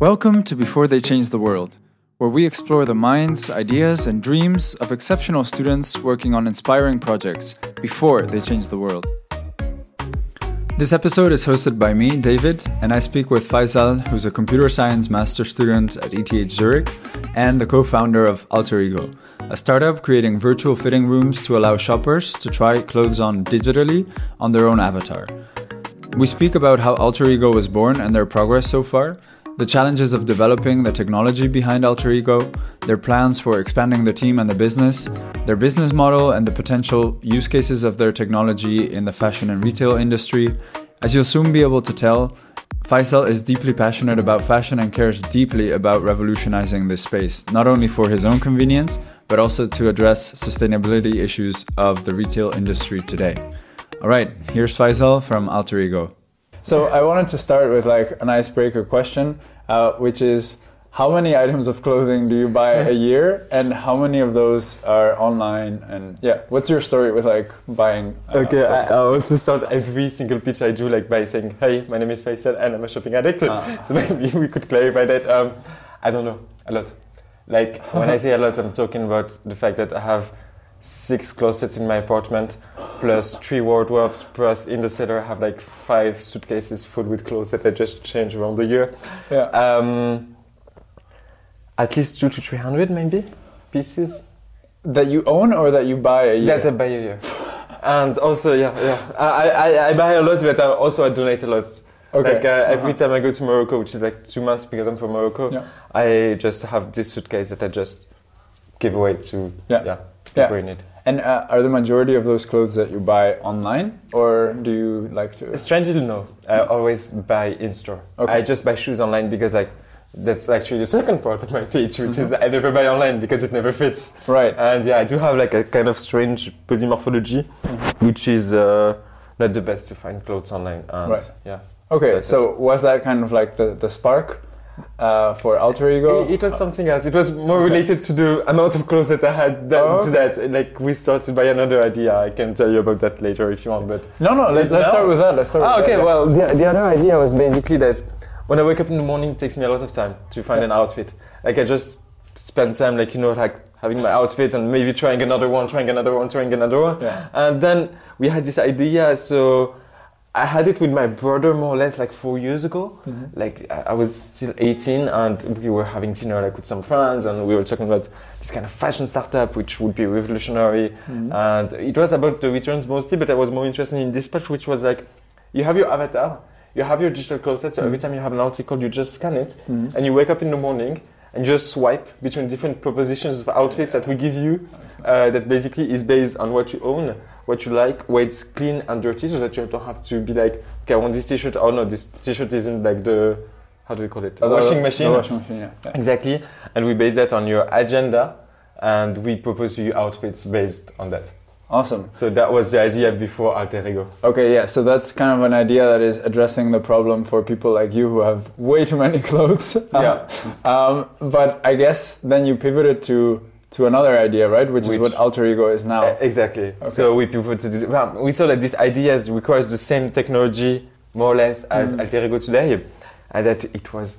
Welcome to Before They Change the World, where we explore the minds, ideas, and dreams of exceptional students working on inspiring projects before they change the world. This episode is hosted by me, David, and I speak with Fayçal, who's a computer science master student at ETH Zurich and the co founder of Alter Ego, a startup creating virtual fitting rooms to allow shoppers to try clothes on digitally on their own avatar. We speak about how Alter Ego was born and their progress so far, the challenges of developing the technology behind Alter Ego, their plans for expanding the team and the business, their business model and the potential use cases of their technology in the fashion and retail industry. As you'll soon be able to tell, Fayçal is deeply passionate about fashion and cares deeply about revolutionizing this space, not only for his own convenience, but also to address sustainability issues of the retail industry today. All right, here's Fayçal from Alter Ego. So I wanted to start with like an icebreaker question, uh, which is how many items of clothing do you buy a year, and how many of those are online? And yeah, what's your story with like buying? Uh, okay, I, I, also start every single pitch I do like by saying, "Hey, my name is Fayçal, and I'm a shopping addict." Ah. So maybe we could clarify that. Um, I don't know a lot. Like when I say a lot, I'm talking about the fact that I have six closets in my apartment, plus three wardrobes, plus in the cellar I have like five suitcases full with clothes that I just change around the year. Yeah. Um, at least two to three hundred maybe pieces. That you own or that you buy a year? That I buy a year. and also, yeah, yeah. I, I, I buy a lot, but I also I donate a lot. Okay. Like uh, every uh-huh. time I go to Morocco, which is like two months because I'm from Morocco, yeah. I just have this suitcase that I just give away to yeah. yeah yeah. it. And uh, are the majority of those clothes that you buy online, or do you like to? Strangely, no. I always buy in store. Okay. I just buy shoes online because like that's actually the second part of my pitch, which mm-hmm. is I never buy online because it never fits. Right. And yeah, I do have like a kind of strange body morphology, mm-hmm. which is uh, not the best to find clothes online. And right. Yeah. Okay. So it. was that kind of like the the spark? Uh, for alter ego? It, it, was something else. It was more related to the amount of clothes that I had that, oh, okay. to that. Like we started by another idea. I can tell you about that later if you want. But no, no. Let's, let's start with that. Let's start. Ah, okay. That. Well, the, the other idea was basically that when I wake up in the morning, it takes me a lot of time to find yeah. an outfit. Like I just spend time, like you know, like having my outfits and maybe trying another one, trying another one, trying another one. Yeah. And then we had this idea. So I had it with my brother more or less like four years ago. Mm-hmm. Like I was still 18 and we were having dinner like with some friends and we were talking about this kind of fashion startup which would be revolutionary. Mm-hmm. And it was about the returns mostly, but I was more interested in dispatch, which was like you have your avatar, you have your digital closet, so mm-hmm. every time you have an article, you just scan it mm-hmm. and you wake up in the morning and just swipe between different propositions of outfits that we give you uh, that basically is based on what you own what you like, where it's clean and dirty, so that you don't have to be like, okay, I want this t-shirt. Oh no, this t-shirt isn't like the how do we call it? Uh, washing machine. washing machine, yeah. yeah. Exactly, and we base that on your agenda, and we propose you outfits based on that. Awesome. So that was the idea before Alter Ego. Okay, yeah. So that's kind of an idea that is addressing the problem for people like you who have way too many clothes. yeah. um, but I guess then you pivoted to to another idea, right? Which, Which, is what alter ego is now. Exactly. Okay. So we pivoted to well, we saw that these ideas requires the same technology more or less as mm. alter ego today, and that it was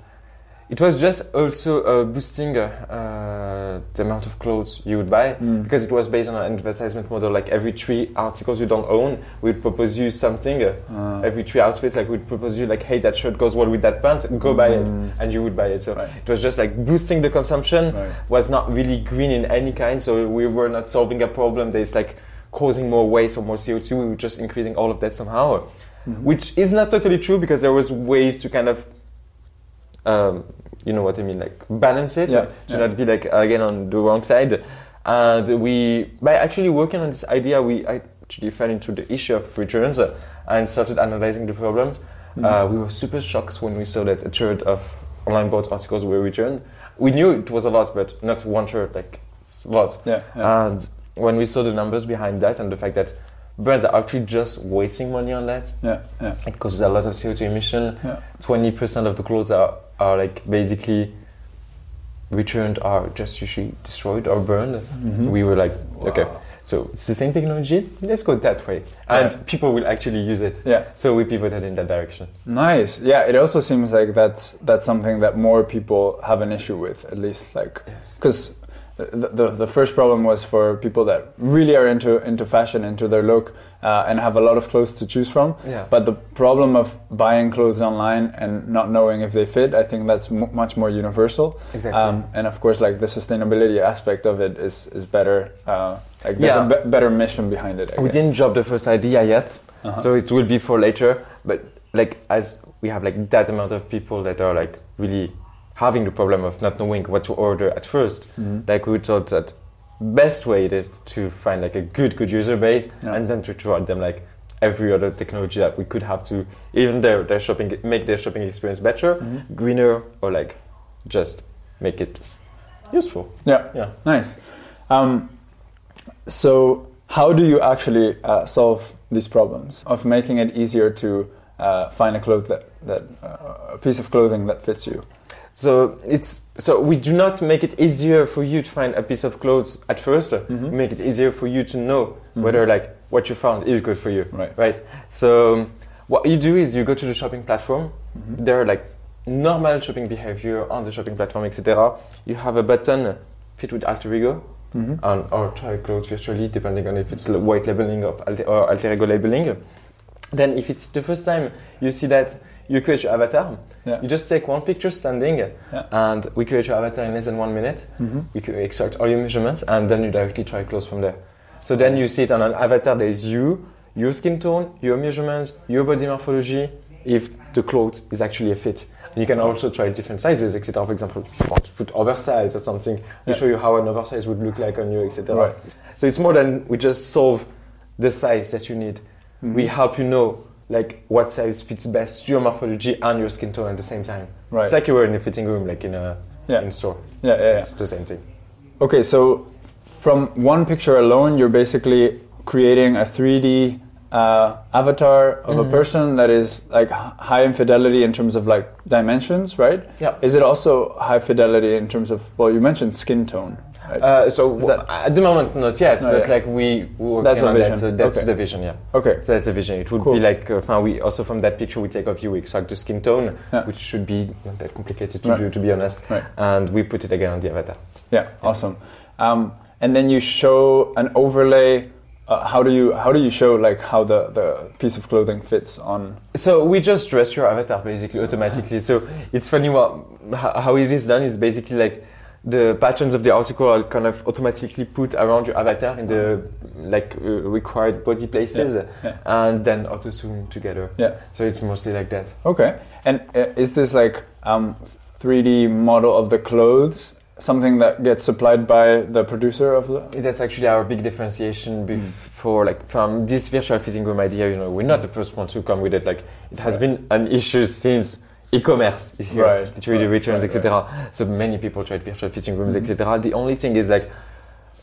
it was just also uh, boosting uh, the amount of clothes you would buy mm. because it was based on an advertisement model. Like every three articles you don't own, we'd propose you something. Uh, every three outfits, like we'd propose you like, hey, that shirt goes well with that pant, go mm. buy it, mm. and you would buy it. So right. it was just like boosting the consumption. Right. Was not really green in any kind. So we were not solving a problem that is like causing more waste or more CO two. We were just increasing all of that somehow. Mm-hmm. Which is not totally true because there was ways to kind of um, you know what I mean, like balance it yeah, to yeah. not be like again on the wrong side. And we, by actually working on this idea, we actually fell into the issue of returns and started analyzing the problems. Mm-hmm. Uh, we were super shocked when we saw that a third of online bought articles were returned. We knew it was a lot, but not one third, like it's a lot. Yeah, yeah. And when we saw the numbers behind that and the fact that brands are actually just wasting money on that. Yeah, yeah. It causes a lot of CO2 emission. Twenty percent of the clothes are are like basically returned are just usually destroyed or burned. Mm-hmm. We were like, wow. okay, So it's the same technology. Let's go that way, and Yeah. people will actually use it. Yeah. So we pivoted in that direction. Nice. Yeah, it also seems like that's that's something that more people have an issue with, at least like Yes. because the, the the first problem was for people that really are into into fashion, into their look, uh, and have a lot of clothes to choose from. Yeah. But the problem of buying clothes online and not knowing if they fit, I think that's m- much more universal. Exactly. Um, and of course, like the sustainability aspect of it is is better. Uh, like there's Yeah. a be- better mission behind it. I we guess. didn't drop the first idea yet, Uh-huh. so it will be for later. But like as we have like that amount of people that are like really having the problem of not knowing what to order at 1st Mhm. like we thought that best way it is to find like a good good user base Yeah. and then to try them like every other technology that we could have to even their, their shopping make their shopping experience better Mhm. greener or like just make it useful Yeah. yeah Nice. Um, so, how do you actually uh, solve these problems of making it easier to uh, find a cloth that, that uh, a piece of clothing that fits you? So it's so we do not make it easier for you to find a piece of clothes at 1st Mhm. We make it easier for you to know Mhm. whether like what you found is good for you. Right. Right. So what you do is you go to the shopping platform. Mhm. There are like normal shopping behavior on the shopping platform, etc. You have a button fit with alter ego and or try clothes virtually, depending on if it's white labeling or alter, or alter ego labeling. Then, if it's the first time you see that you create your avatar, Yeah. you just take one picture standing, and we create your avatar in less than one minute. Mhm. We can extract all your measurements, and then you directly try clothes from there. So then you see it on an avatar. There is you, your skin tone, your measurements, your body morphology. If the clothes is actually a fit. And you can also try different sizes, etc. For example, if you want to put oversize or something, we Yeah. show you how an oversize would look like on you, etc. Right. So it's more than we just solve the size that you need. Mhm. We help you know like what size fits best your morphology and your skin tone at the same time. Right. It's like you were in a fitting room, like in a Yeah. in store. Yeah, yeah, yeah. It's the same thing. Okay, so from one picture alone, you're basically creating a 3D uh, avatar of a Mhm. person that is like high in fidelity in terms of like dimensions, right? Yeah. Is it also high fidelity in terms of well, you mentioned skin tone? Uh, so that- at the moment not yet, Not but yet. like we we That's the on vision. that. So that's Okay. the vision, yeah. okay. So that's the vision. It would Cool. be like uh, we also from that picture we take a few we extract the skin tone, Yeah. which should be not that complicated to Right. do, to be honest. Right. And we put it again on the avatar. Yeah, awesome. Um, and then you show an overlay. Uh, how do you how do you show like how the, the piece of clothing fits on? So we just dress your avatar basically automatically. So it's funny what how how it is done is basically like the patterns of the article are kind of automatically put around your avatar in the like uh, required body places, yeah. and then auto zoom together. Yeah. So it's mostly like that. Okay. And uh, is this like um, 3D model of the clothes something that gets supplied by the producer of the? That's actually our big differentiation before for like from this virtual fitting room idea. You know, we're not the first one to come with it. Like it has been an issue since e-commerce is here, Right, it really right, returns, right, etc. So many people tried virtual fitting rooms, Mhm. etc. The only thing is like,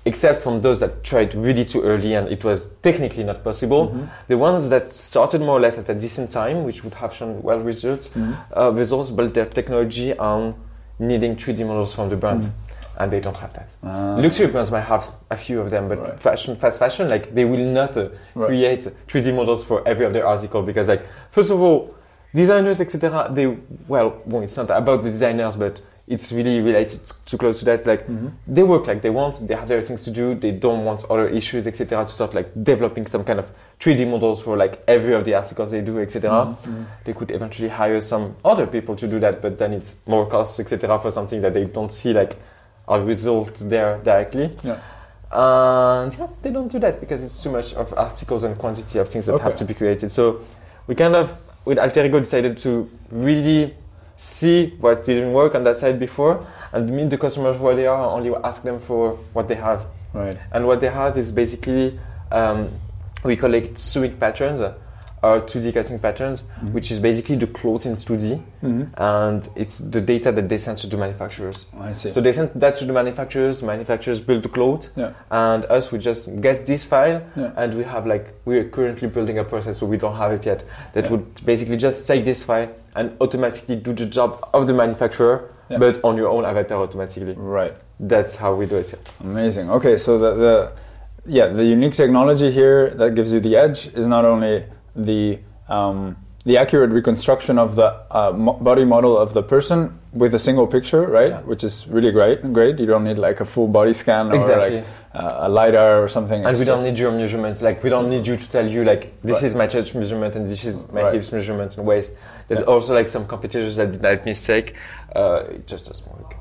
except from those that tried really too early and it was technically not possible, Mhm. the ones that started more or less at a decent time, which would have shown well results, Mhm. uh, results built their technology on needing 3D models from the brand, and they don't have that. Ah. Luxury brands might have a few of them, but fashion, fast fashion, like they will not uh, create 3D models for every other article because, like, first of all, designers, etc. They well, well, it's not about the designers, but it's really related to close to that. Like, Mhm. they work like they want, they have their things to do, they don't want other issues, etc. To start like developing some kind of 3D models for like every of the articles they do, etc. Mhm. They could eventually hire some other people to do that, but then it's more costs, etc. For something that they don't see like a result there directly. Yeah. And yeah, they don't do that because it's too much of articles and quantity of things that Okay. have to be created. So we kind of, with Alter Ego, decided to really see what didn't work on that side before and meet the customers where they are and only ask them for what they have. Right. And what they have is basically, um, we collect sewing patterns or 2D cutting patterns, Mhm. which is basically the clothes in 2D. Mhm. And it's the data that they send to the manufacturers. I see. So they send that to the manufacturers, the manufacturers build the clothes, yeah. and us, we just get this file, Yeah. and we have like, we're currently building a process, so we don't have it yet, that Yeah. would basically just take this file and automatically do the job of the manufacturer, but on your own avatar automatically. Right. That's how we do it. Amazing. Okay, so the, the yeah, the unique technology here that gives you the edge is not only the um, the accurate reconstruction of the uh, mo- body model of the person with a single picture, right? Yeah. Which is really great. Great. You don't need like a full body scan or Exactly. like uh, a lidar or something. and It's we don't need your measurements. Like we don't need you to tell you like this Right. is my chest measurement and this is my Right. hips measurement and waist. There's Yeah. also like some competitors that did that mistake. Uh, it just doesn't work.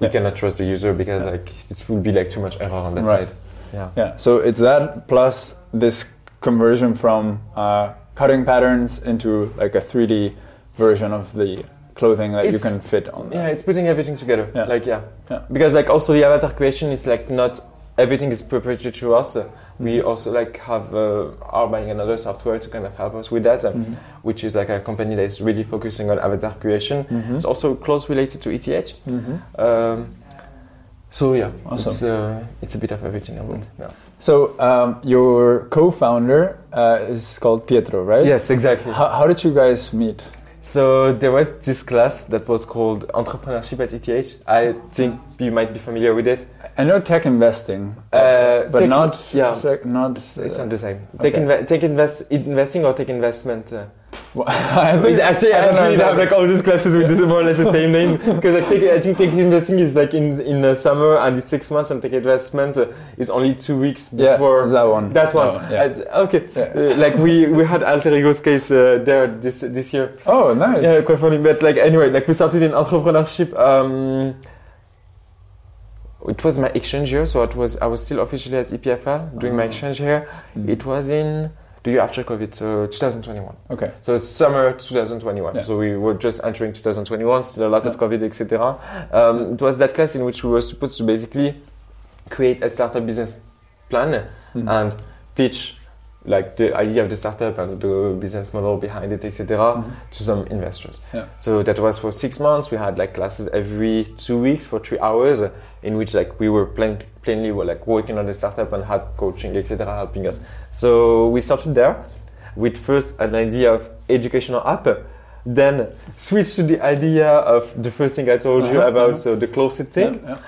We Yeah. cannot trust the user because like it would be like too much error on that Right. side. Yeah. Yeah. So it's that plus this conversion from uh, cutting patterns into like a 3D version of the clothing that you can fit on. Yeah, it's putting everything together. Yeah. Like yeah. Yeah. Because like also the avatar creation is like not everything is proprietary to us. We Mm-hmm. also like have uh, are buying another software to kind of help us with that, um, Mhm. which is like a company that is really focusing on avatar creation. Mhm. It's also close related to ETH. Mhm. Um, so yeah, Awesome. it's uh, it's a bit of everything. I would. Yeah. So um, your co-founder uh, is called Pietro, right? Yes, exactly. How, how did you guys meet? So there was this class that was called entrepreneurship at ETH. I think you might be familiar with it. I know tech investing, Uh, but tech- not yeah. not. It's uh, not the same. Take, okay. inve- take invest investing or tech investment. I think actually, I don't know actually, have like all these classes with more or less the same name because I think I think take investing is like in in the summer and it's six months, and take investment uh, is only two weeks yeah, before that one. that one. Oh, yeah. Okay, Yeah. Uh, like we we had Alter Ego's case uh, there this this year. Oh, nice. Yeah, quite funny. But like anyway, like we started in entrepreneurship. Um, it was my exchange year, so it was I was still officially at EPFL doing my Oh. exchange here. Mm. It was in the year after COVID, so 2021. Okay. So it's summer 2021. Yeah. So we were just entering 2021, still a lot of COVID, etc. Um, it was that class in which we were supposed to basically create a startup business plan Mhm. and pitch like the idea of the startup and the business model behind it, etc. Mhm. to some investors. Yeah. So that was for six months. We had like classes every two weeks for three hours, in which like we were plain, plainly were like working on the startup and had coaching, etc., helping us. So we started there with first an idea of educational app, then switched to the idea of the first thing I told you Uh-huh, about, uh-huh. so the closet thing, Yeah, yeah.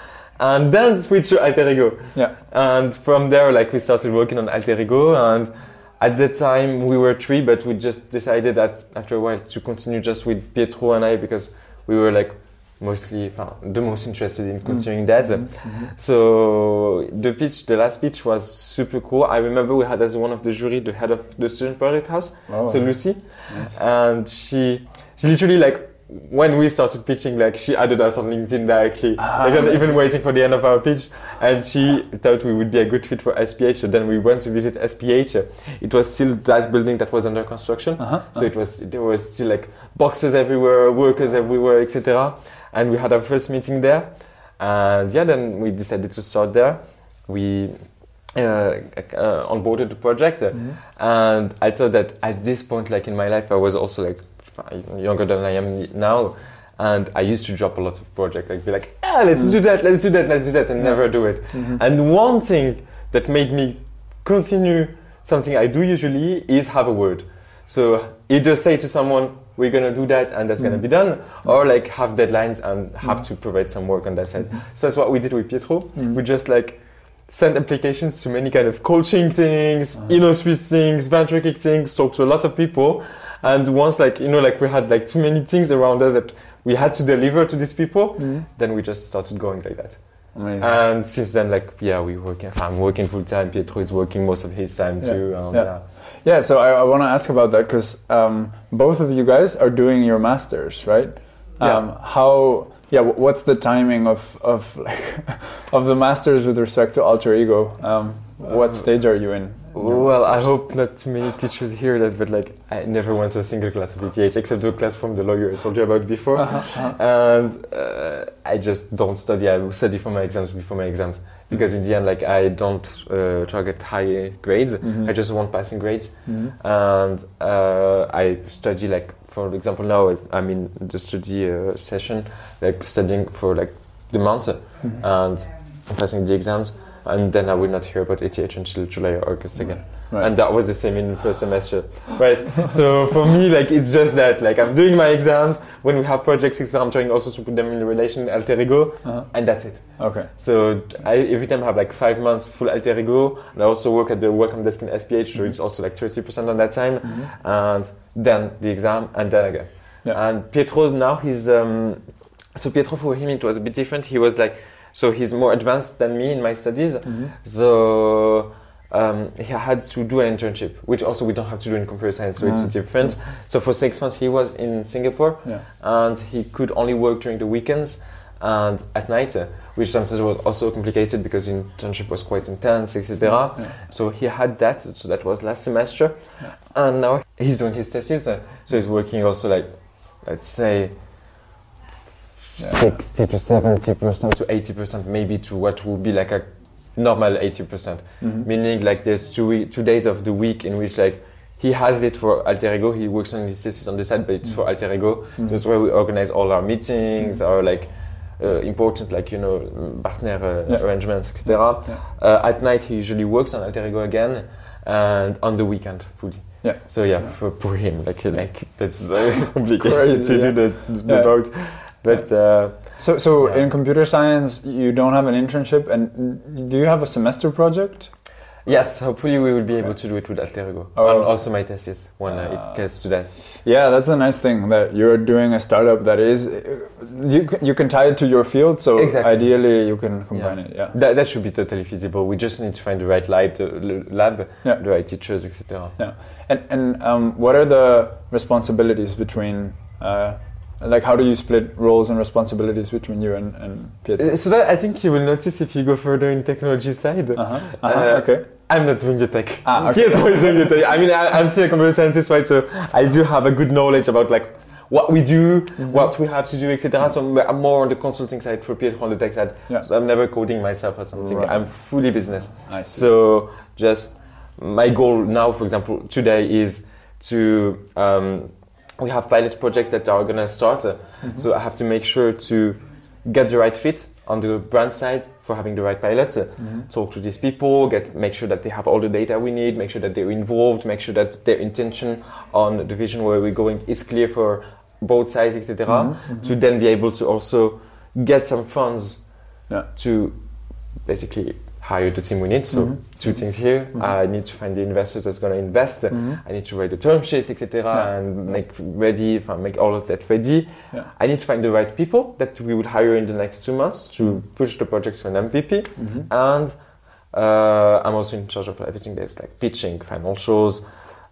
and then switched to alter ego. Yeah. And from there, like we started working on alter ego, and at that time we were three, but we just decided that after a while to continue just with Pietro and I because we were like mostly the most interested in continuing that. Mhm, mhm. So the pitch, the last pitch was super cool. I remember we had as one of the jury the head of the student project house, Oh, so Lucy, nice. and she she literally like when we started pitching like she added us on linkedin directly. Ah, like not even waiting for the end of our pitch. And she thought we would be a good fit for sph so then we went to visit sph it was still that building that was under construction. Uh-huh. so it was there was still like boxes everywhere workers everywhere etc and we had our first meeting there. And yeah then we decided to start there. We uh, uh, onboarded the project. Uh, Mhm. and I thought that at this point, like in my life, I was also like younger than I am now, and I used to drop a lot of projects. Like be like, ah, let's Mm. do that, let's do that, let's do that, and Yeah. never do it. Mhm. And one thing that made me continue something I do usually is have a word. So either say to someone, we're gonna do that and that's gonna Mm. be done, or like have deadlines and have Mm. to provide some work on that side. Mhm. So that's what we did with Pietro. Mm. We just like sent applications to many kind of coaching things, Uh-huh. you know, Swiss things, venture kick things, talked to a lot of people. And once like, you know, like we had like too many things around us that we had to deliver to these people, Mhm. then we just started going like that. Amazing. And since then, like, yeah, we working, I'm working full time. Pietro is working most of his time Yeah. too. And, Yeah. yeah. Yeah, so I, I want to ask about that because um, both of you guys are doing your masters, right? Yeah. Um, how? Yeah, wh- what's the timing of of like, of the masters with respect to alter ego? Um, what Uh, stage are you in? Well, I hope not too many teachers hear that, but like, I never went to a single class of ETH except the class from the lawyer I told you about before. Uh-huh, uh-huh. and uh, I just don't study. I will study for my exams before my exams because in the end, like I don't uh, target high grades. Mhm. I just want passing grades, Mhm. and uh, I study like, for example, now I'm in the study uh, session, like studying for like the month, Mhm. and passing the exams. And then I will not hear about ETH until July or August again. Right. And that was the same in the first semester, right? so for me, like it's just that, like I'm doing my exams. When we have projects, etc., I'm trying also to put them in relation alter ego, Uh-huh. and that's it. Okay. So I every time I have like five months full alter ego, and I also work at the welcome desk in SPH, so it's also like 30% on that time, and then the exam, and then again. Yeah. And Pietro now he's um, so Pietro for him it was a bit different. He was like so he's more advanced than me in my studies, so. Um, he had to do an internship, which also we don't have to do in computer science, so it's a difference. So for six months he was in Singapore, Yeah. and he could only work during the weekends and at night, uh, which sometimes was also complicated because the internship was quite intense, etc. Yeah. So he had that. So that was last semester, and now he's doing his thesis. uh, so he's working also like, let's say. Yeah. 60 to 70 percent to 80 percent maybe to what would be like a normal 80 percent Mhm. meaning like there's two, two days of the week in which like he has it for alter ego he works on his thesis on the side but it's for alter ego Mhm. that's where we organize all our meetings our like uh, important like you know partner uh, Yeah. arrangements etc Yeah. uh, at night he usually works on alter ego again and on the weekend fully Yeah. so yeah, Yeah. For, for him like like that's uh, complicated to do the, the Yeah. boat but uh, So, so Yeah. in computer science, you don't have an internship, and do you have a semester project? Yes, hopefully we will be able to do it with Alter Ego. Oh. And also my thesis when uh, Ah. it gets to that. Yeah, that's a nice thing that you're doing a startup that is you can, you can tie it to your field. So Exactly. ideally, you can combine it. Yeah. That, that should be totally feasible. We just need to find the right lab, the lab, Yeah. the right teachers, etc. Yeah. And and um, what are the responsibilities between? Uh, like, how do you split roles and responsibilities between you and, and Pietro? Uh, So that I think you will notice if you go further in technology side. Uh-huh. Uh-huh. Uh, okay. I'm not doing the tech. Ah, okay. Pietro is doing the tech. I mean, I, I'm still a computer scientist, right? So I do have a good knowledge about like what we do, Mm-hmm. what we have to do, etc. So I'm- I'm more on the consulting side for Pietro on the tech side. Yeah. So I'm never coding myself or something. Right. I'm fully business. I see. So just my goal now, for example, today is to um, we have pilot projects that are gonna start. uh, So I have to make sure to get the right fit on the brand side for having the right pilots. uh, Talk to these people, get make sure that they have all the data we need, make sure that they're involved, make sure that their intention on the vision where we're going is clear for both sides, etc. To then be able to also get some funds Yeah. to basically hire the team we need. So two things here: I need to find the investors that's going to invest. I need to write the term sheets, etc., Yeah. and make ready, make all of that ready. Yeah. I need to find the right people that we would hire in the next two months to push the project to an MVP. And uh, I'm also in charge of everything that's like pitching, financials.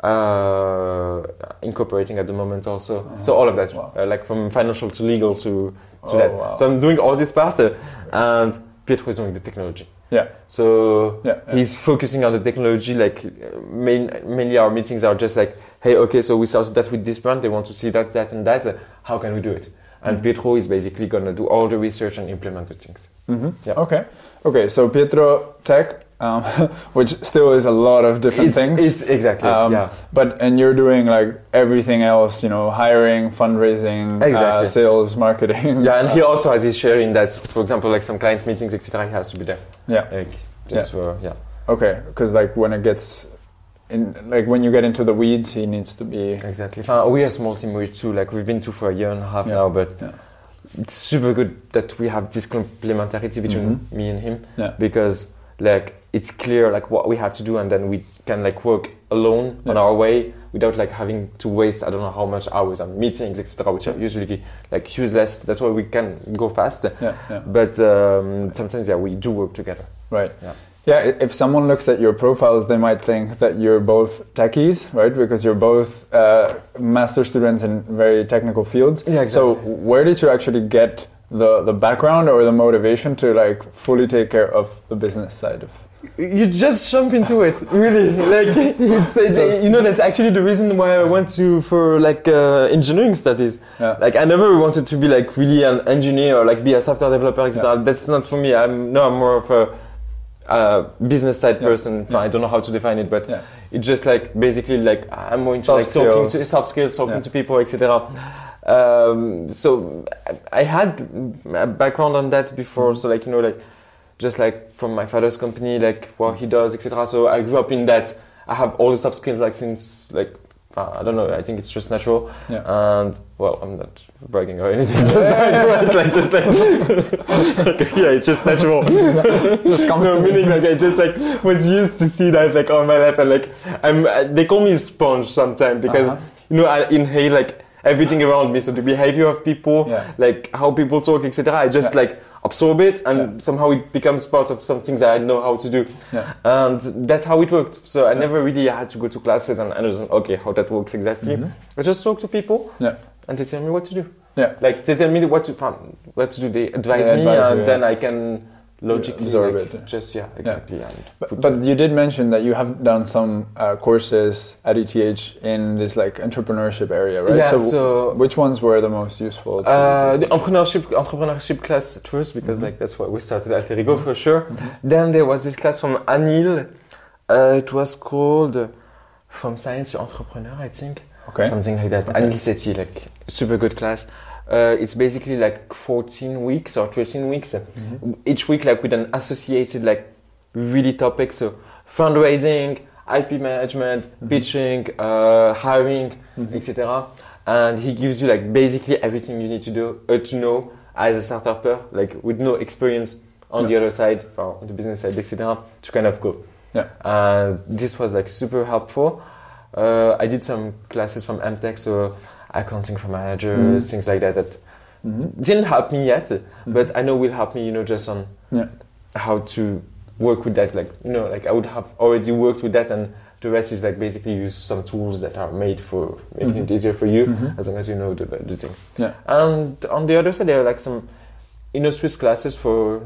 Uh, incorporating at the moment also, so all of that, Wow. uh, like from financial to legal to to Oh, that. wow. So I'm doing all this part, uh, and Pietro is doing the technology. Yeah. So Yeah, yeah. he's focusing on the technology. Like uh, main, mainly our meetings are just like, hey, okay, so we started that with this brand. They want to see that, that, and that. Uh, How can we do it? And Pietro is basically gonna do all the research and implement the things. Mm-hmm. Yeah. Okay. Okay. So Pietro Tech, um, which still is a lot of different It's, things. it's exactly Um, yeah. But and you're doing like everything else, you know, hiring, fundraising, uh, Exactly. sales, marketing. Yeah, and he also has his share in that. For example, like some client meetings, etc. He has to be there. Yeah. Like just for yeah. Okay. Because like when it gets in, like when you get into the weeds, he needs to be. Exactly. Uh, we are a small team. We're two. Like we've been two for a year and a half Yeah. now, but Yeah. it's super good that we have this complementarity between Mhm. me and him Yeah. because like it's clear like what we have to do, and then we can like work alone on our way without like having to waste I don't know how much hours on meetings, etc., which are usually like useless. That's why we can go fast. Yeah. Yeah. But um, sometimes yeah, we do work together. Right. Yeah. Yeah, if someone looks at your profiles, they might think that you're both techies, right? Because you're both uh, master students in very technical fields. Yeah, So, where did you actually get the, the background or the motivation to like fully take care of the business side of? You just jump into it, really. Like it's, you know that's actually the reason why I went to for like uh, engineering studies. Yeah. Like I never wanted to be like really an engineer or like be a software developer, etc. That's not for me. I'm no, I'm more of a uh, business side Yeah. person. I don't know how to define it, but Yeah. it's just like basically like I'm more into Soft like talking to soft skills, talking Yeah. to people, etc. Um, so I- I had a background on that before. Mm-hmm. So like you know like just like from my father's company, like what he does, etc. So I grew up in that. I have all the soft skills like since like uh, I don't know. I think it's just natural. Yeah. And well, I'm not bragging or anything. Just like, like just like, yeah, it's just natural. Just comes no, to me. meaning like I just like was used to see that like all my life and like I'm. uh, They call me sponge sometimes because Uh-huh. you know I inhale like everything around me. So the behavior of people, Yeah. like how people talk, etc. I just Yeah. like absorb it and Yeah. somehow it becomes part of something that I know how to do. Yeah. And that's how it worked. So I never really had to go to classes and understand, okay, how that works exactly. Mhm. I just talk to people Yeah. and they tell me what to do. Yeah. Like they tell me what to what to do. They advise me advise and you, then yeah. I can logically absorb like, it. Just yeah, exactly. And But, but you did mention that you have done some uh, courses at ETH in this like entrepreneurship area, right? Yeah, so, so- which ones were the most useful? Uh, the entrepreneurship entrepreneurship class at first because Mhm. like that's why we started Alter Ego for sure. Mhm. Then there was this class from Anil. Uh, it was called uh, From Science Entrepreneur, I think, okay. something like that. Okay. Anil Sethi, like super good class. Uh, it's basically like 14 weeks or 13 weeks. Mhm. Each week, like with an associated like really topic. So fundraising, IP management, Mhm. pitching, uh, hiring, Mhm. etc. And he gives you like basically everything you need to do uh, to know as a startuper, like with no experience on Yeah. the other side, on the business side, etc. To kind of go. Yeah. And this was like super helpful. Uh, I did some classes from MTEC, so accounting for managers, Mm. things like that. That Mhm. didn't help me yet, Mhm. but I know will help me. You know, just on Yeah. how to work with that. Like you know, like I would have already worked with that, and the rest is like basically use some tools that are made for making it easier for you, Mhm. as long as you know the the thing. Yeah. And on the other side, there are like some Innosuisse classes for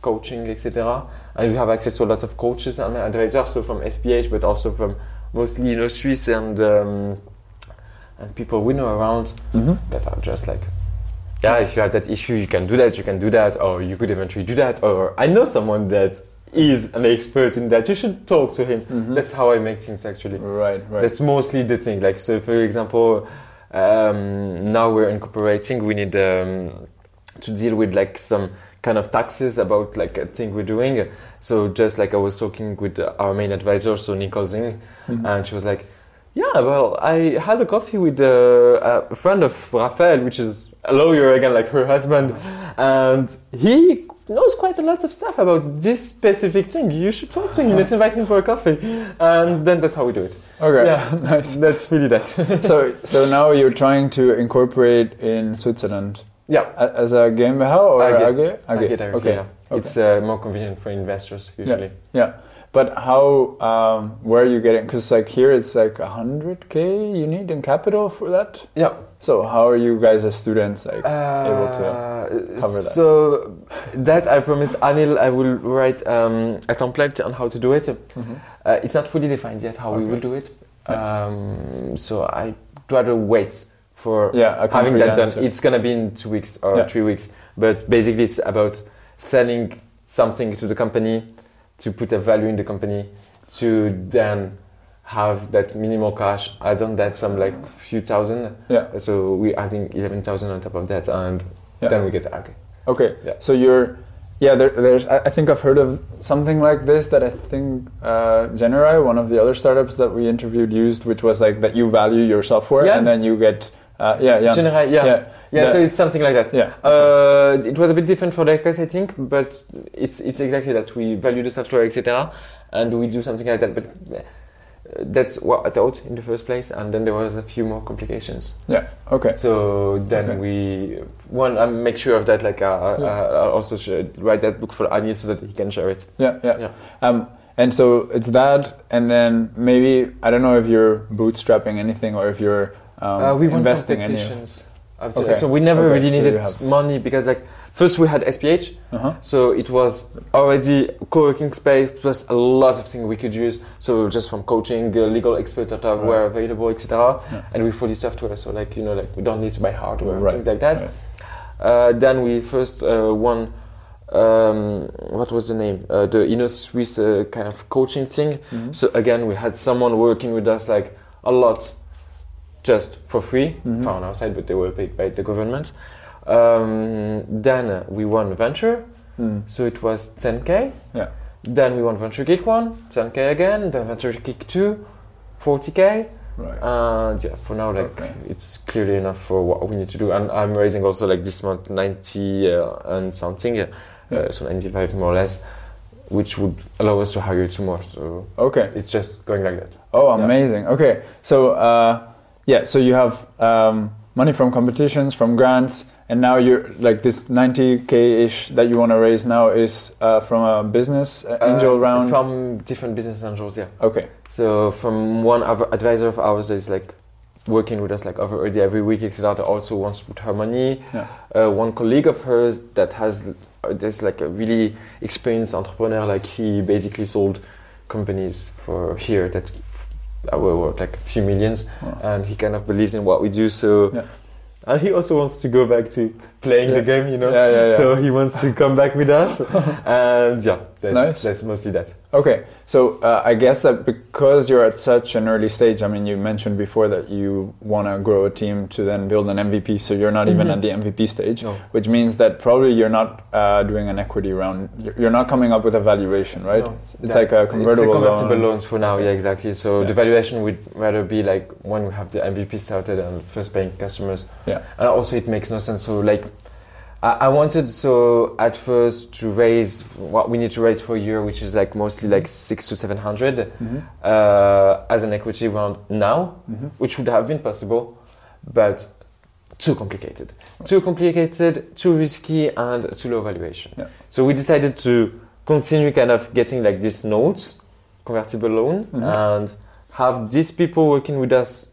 coaching, etc. And you have access to a lot of coaches and advisors, so from SPH, but also from mostly Innosuisse and um, and people we know around Mhm. that are just like, yeah, if you have that issue, you can do that, you can do that, or you could eventually do that, or I know someone that is an expert in that. You should talk to him. Mhm. That's how I make things actually. right, right. That's mostly the thing. Like, so for example, um, now we're incorporating, we need um, to deal with like some kind of taxes about like a thing we're doing. So just like I was talking with our main advisor, so Nicole Zing, Mhm. and she was like, yeah, well, I had a coffee with uh, a friend of Rafael, which is a lawyer again, like her husband, and he knows quite a lot of stuff about this specific thing. You should talk to him. Let's invite him for a coffee, and then that's how we do it. okay, Yeah. nice. That's really that. so, so now you're trying to incorporate in Switzerland yeah. A- as a GmbH or AG. AG? It. Okay. Yeah. It's uh, more convenient for investors usually. Yeah. Yeah, but how? Um, where are you getting? Because like here, it's like hundred k you need in capital for that. Yeah. So how are you guys as students like? able to cover that. Uh, So that I promised Anil I will write um, a template on how to do it. Mhm. Uh, it's not fully defined yet how we will do it. Yeah. Um, so I'd rather wait for Yeah, having that done. answer. It's gonna be in two weeks or Yeah. three weeks. But basically, it's about selling something to the company to put a value in the company to then have that minimal cash. I done that some like few thousand. Yeah. So we adding eleven thousand on top of that, and Yeah. then we get okay. Okay. Yeah. So you're, yeah. There, there's. I, think I've heard of something like this that I think uh, Generai, one of the other startups that we interviewed, used, which was like that you value your software Yeah. and then you get. Uh, yeah, yeah, General, yeah. yeah. Yeah. so it's something like that. yeah. Uh, it was a bit different for Decus, I think, but it's it's exactly that. We value the software, etc., and we do something like that. But uh, that's what I thought in the first place, and then there was a few more complications. yeah. Okay. So then Okay. we one I make sure of that. Like uh, Yeah. uh, I also should write that book for Anil so that he can share it. Yeah, yeah. Yeah. Um, and so it's that, and then maybe I don't know if you're bootstrapping anything or if you're um, uh, we investing any. competitions. Okay. So we never Okay, really so needed money because like first we had SPH, Uh-huh. So it was already co-working space plus a lot of things we could use. So just from coaching, uh, legal experts that Right. were available, etc. Yeah. And we fully software. So like you know, like we don't need to buy hardware and things like that. Right. Uh, then we first uh, won. Um, what was the name? Uh, the Innosuisse uh, kind of coaching thing. Mhm. So again, we had someone working with us like a lot, just for free Mhm. from our side, but they were paid by the government. Um, then uh, we won venture. Mm. So it was 10k. Yeah. Then we won Venture Kick 1, 10k again. Then Venture Kick 2, 40k. Right. And yeah, for now, like Okay. it's clearly enough for what we need to do. And I'm raising also like this month 90 uh, and something, uh, so 95 more or less, which would allow us to hire two more. So okay. it's just going like that. Oh, Yeah. amazing. Okay, so uh, yeah, so you have um, money from competitions, from grants, and now you're like this 90k ish that you want to raise now is uh, from a business uh, angel Uh, round. from different business angels. Yeah. okay, So from one advisor of ours that is like working with us like over already every week, etc. That also wants to put her money. Yeah. Uh, one colleague of hers that has uh, this like a really experienced entrepreneur. Like he basically sold companies for here that uh, were worth like a few millions, Wow. and he kind of believes in what we do. So. Yeah. And he also wants to go back to playing Yeah. the game, you know. Yeah, yeah, yeah. So he wants to come back with us, and yeah, that's, Nice. that's mostly that. okay. So uh, I guess that because you're at such an early stage, I mean, you mentioned before that you want to grow a team to then build an MVP. So you're not even Mhm. at the MVP stage. No. which means that probably you're not uh, doing an equity round. You're- You're not coming up with a valuation, right? No, it's like a convertible, It's a convertible loan. loans for now, yeah, exactly. So Yeah. the valuation would rather be like when we have the MVP started and first paying customers. Yeah. And also, it makes no sense. So like, I, I wanted so at first to raise what we need to raise for a year, which is like mostly like six to seven hundred Mhm. uh, as an equity round now, Mhm. which would have been possible, but too complicated. Too complicated, too risky, and too low valuation. Yeah. So we decided to continue kind of getting like these notes, convertible loan, Mhm. and have these people working with us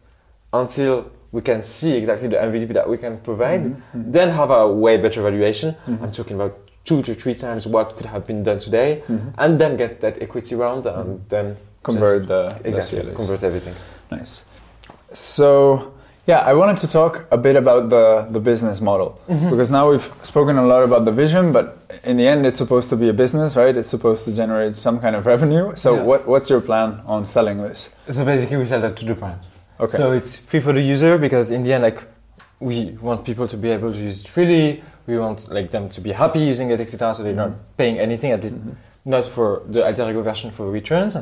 until we can see exactly the MVP that we can provide, Mhm. Mhm. then have a way better valuation. Mhm. I'm talking about two to three times what could have been done today, Mhm. and then get that equity round and then Convert the, the exactly CLAs. convert everything. Nice. So, yeah, I wanted to talk a bit about the, the business model because now we've spoken a lot about the vision, but in the end, it's supposed to be a business, right? It's supposed to generate some kind of revenue. So, Yeah. what, what's your plan on selling this? So basically, we sell that to the brands. Okay. So it's free for the user because in the end, like we want people to be able to use it freely. We want like them to be happy using it, etc. So they're not mm-hmm. paying anything at least, mm-hmm. not for the alter ego version for returns.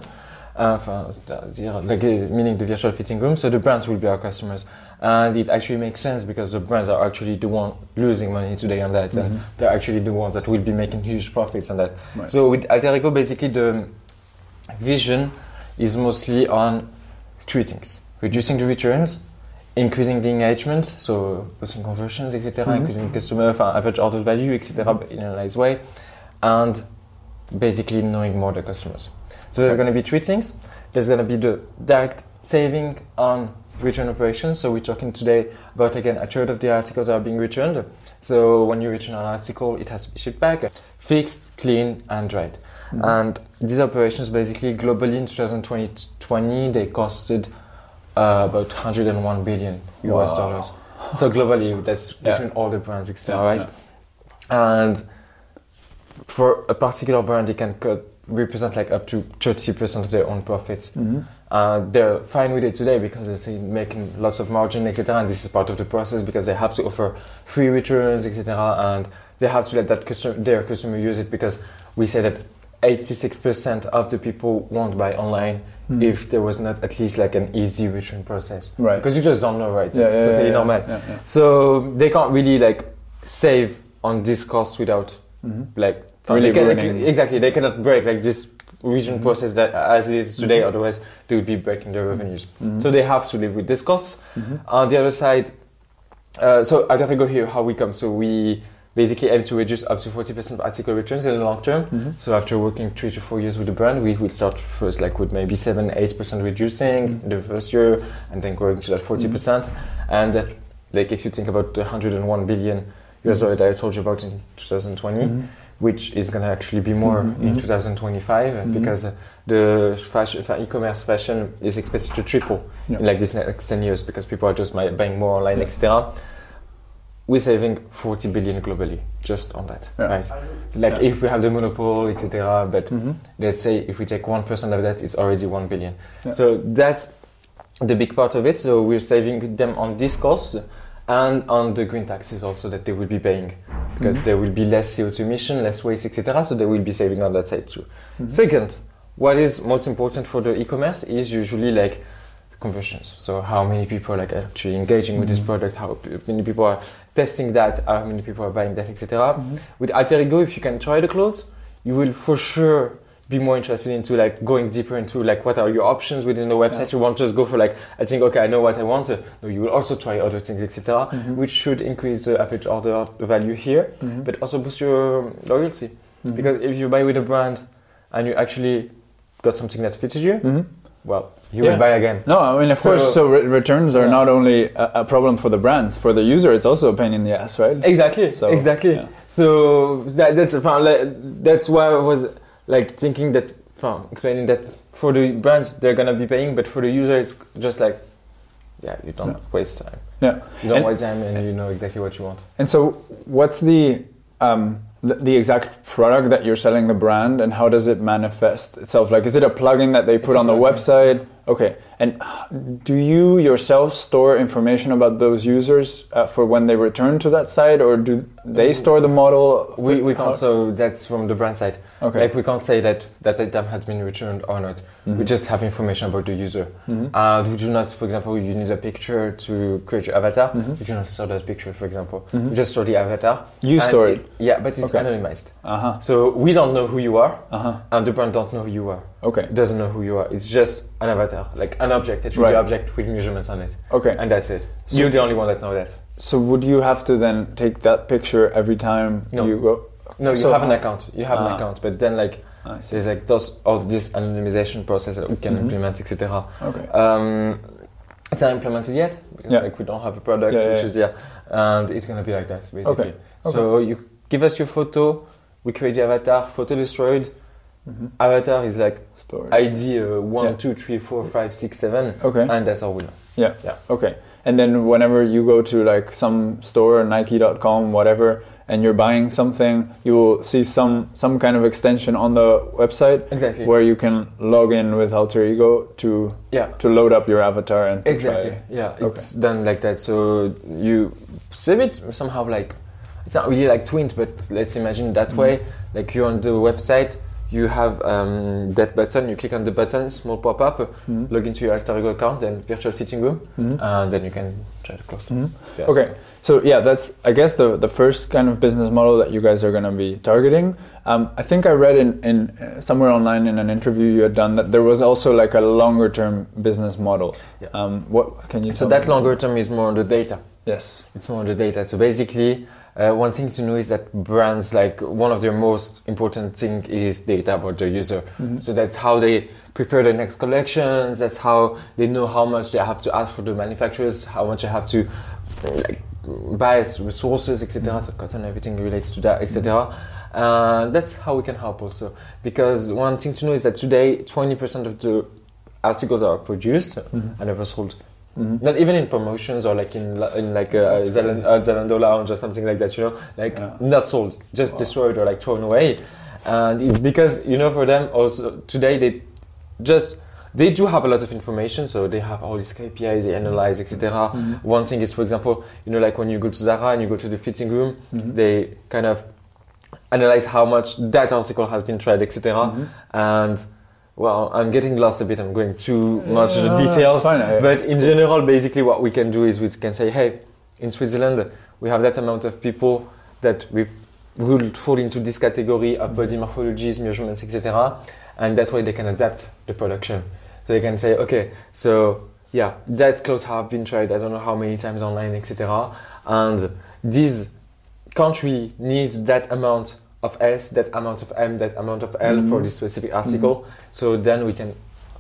Uh, c'est-à-dire, uh, like, uh, meaning the virtual fitting room. So the brands will be our customers, and it actually makes sense because the brands are actually the one losing money today on that, and they're actually the ones that will be making huge profits on that. Right. So with alter ego, basically the vision is mostly on three things: reducing the returns, increasing the engagement, so boosting conversions, etc., Mhm. increasing customer average order value, etc., in a nice way, and basically knowing more the customers. So there's going to be three things. There's going to be the direct saving on return operations. So we're talking today about again a third of the articles are being returned. So when you return an article, it has to be shipped back, fixed, clean, and dried. And these operations basically globally in 2020 they costed uh, about 101 billion US Wow. dollars. So globally, that's Yeah. between all the brands, etc. Right? yeah. And for a particular brand, it can cut, represent like up to 30% of their own profits. Mhm. Uh, they're fine with it today because they're making lots of margin, etc. And this is part of the process because they have to offer free returns, etc. And they have to let that customer, their customer use it because we say that 86% of the people won't buy online Mhm. if there was not at least like an easy return process. Right. Because you just don't know, right? It's yeah, yeah, totally yeah, normal. So they can't really like save on this cost without Mhm. like Really they can- exactly they cannot break like this region Mhm. process that as it is today Mhm. otherwise they would be breaking their revenues Mhm. so they have to live with this costs Mhm. on the other side uh, so I gotta go here how we come so we basically aim to reduce up to 40% of article returns in the long term Mhm. so after working three to four years with the brand we will start first like with maybe 7 8% reducing Mhm. the first year and then growing to that 40% and that like if you think about the 101 billion US dollar that I told you about in 2020 Mhm. which is going to actually be more Mhm, in mhm. 2025 uh, Mhm. because uh, the fashion, e-commerce fashion is expected to triple Yeah. in like this next 10 years because people are just buying more online, etc. We're saving 40 billion globally just on that, Yeah. right? Like Yeah. if we have the monopoly, etc. But Mhm. let's say if we take 1% of that, it's already 1 billion. Yeah. So that's the big part of it. So we're saving them on these costs and on the green taxes also that they will be paying because mm-hmm. there will be less CO2 emission, less waste, etc. So they will be saving on that side too. Mm-hmm. Second, what is most important for the e-commerce is usually like conversions. So how many people are like actually engaging with this mm-hmm. product, how many people are testing that, how many people are buying that, etc. Mm-hmm. With Alter Ego, if you can try the clothes, you will for sure be more interested into like going deeper into like what are your options within the website. You won't just go for like I think okay I know what I want. Uh, No, you will also try other things, etc. Mm-hmm. Which should increase the average order value here, mm-hmm. but also boost your um, loyalty. Because if you buy with a brand and you actually got something that fits you, Mhm. Well, you Yeah. will buy again. No, I mean, of So- course, so re- returns are Yeah. not only a, a problem for the brands, for the user, it's also a pain in the ass, right? Exactly. So, exactly. yeah. So that, that's a- like, that's why I was like thinking that, explaining that for the brands they're gonna be paying, but for the user it's just like, yeah, you don't waste time. Yeah. You don't And- waste time, and you know exactly what you want. And so, what's the um, the, exact product that you're selling the brand, and how does it manifest itself? Like, is it a plugin that they put It's on the website? Okay. And do you yourself store information about those users uh, for when they return to that site, or do they store the model? We, we can't, so that's from the brand side. Okay. Like we can't say that that item has been returned or not. We Mhm. just have information about the user. Mhm. And we do not, for example, you need a picture to create your avatar. Mhm. We do not store that picture, for example. Mhm. We just store the avatar. You store it. Yeah, but it's Okay. anonymized. Uh huh. So we don't know who you are, Uh huh. and the brand don't know who you are. Okay. Doesn't know who you are. It's just an avatar, like an object, a 3D Right. object with measurements on it, Okay. and that's it. So- You're the only one that know that. So would you have to then take that picture every time No. you go? No, you So have an account. You have Ah. an account, but then like there's like those all this anonymization process that we can Mhm. implement, etc. Okay. Um, it's not implemented yet because Yeah. like we don't have a product Yeah, which yeah. is yeah, and it's gonna be like that basically. Okay. So you give us your photo, we create the avatar, photo destroyed. Mhm. Avatar is like Story. ID uh, one, Yeah. two, three, four, five, six, seven, okay. and that's all we know. Yeah. Yeah. Okay. And then whenever you go to like some store, Nike.com, whatever, and you're buying something, you will see some some kind of extension on the website Exactly. where you can log in with Alter Ego to yeah. to load up your avatar and Exactly. try. Yeah, Okay. it's done like that. So you save it somehow like it's not really like Twint, but let's imagine that Mhm. way. Like you're on the website, you have um, that button. You click on the button, small pop up, Mhm. log into your alter ego account, then virtual fitting room, Mhm. and then you can try the clothes. Mhm. Yeah, Okay, so yeah, that's I guess the the first kind of business model that you guys are going to be targeting. Um, I think I read in in uh, somewhere online in an interview you had done that there was also like a longer term business model. Yeah. Um, what can you? So that longer term is more on the data. Yes. It's more on the data. So basically, uh, one thing to know is that brands like one of their most important thing is data about the user. Mhm. So that's how they prepare the next collections. That's how they know how much they have to ask for the manufacturers, how much they have to like buy as resources, etc. So cotton, everything relates to that, etc. Uh, that's how we can help also. Because one thing to know is that today, 20% of the articles are produced Mhm. are never sold. Mhm. Not even in promotions or like in in like a, That's Zalando, uh, Zalando lounge or something like that. You know, like Yeah. not sold, just Wow. destroyed or like thrown away. And it's because you know for them also today they just they do have a lot of information, so they have all these KPIs, they analyze, etc. Mhm. One thing is, for example, you know, like when you go to Zara and you go to the fitting room, Mhm. they kind of analyze how much that article has been tried, etc. Mhm. And well, I'm getting lost a bit. I'm going too much no, details. it's fine. I- But in general, basically, what we can do is we can say, hey, in Switzerland, we have that amount of people that we will fall into this category of mm-hmm. body morphologies, measurements, etc. And that way they can adapt the production. So they can say, okay, so yeah, that clothes have been tried, I don't know how many times online, etc. And this country needs that amount of S, that amount of M, that amount of L Mhm. for this specific article. So then we can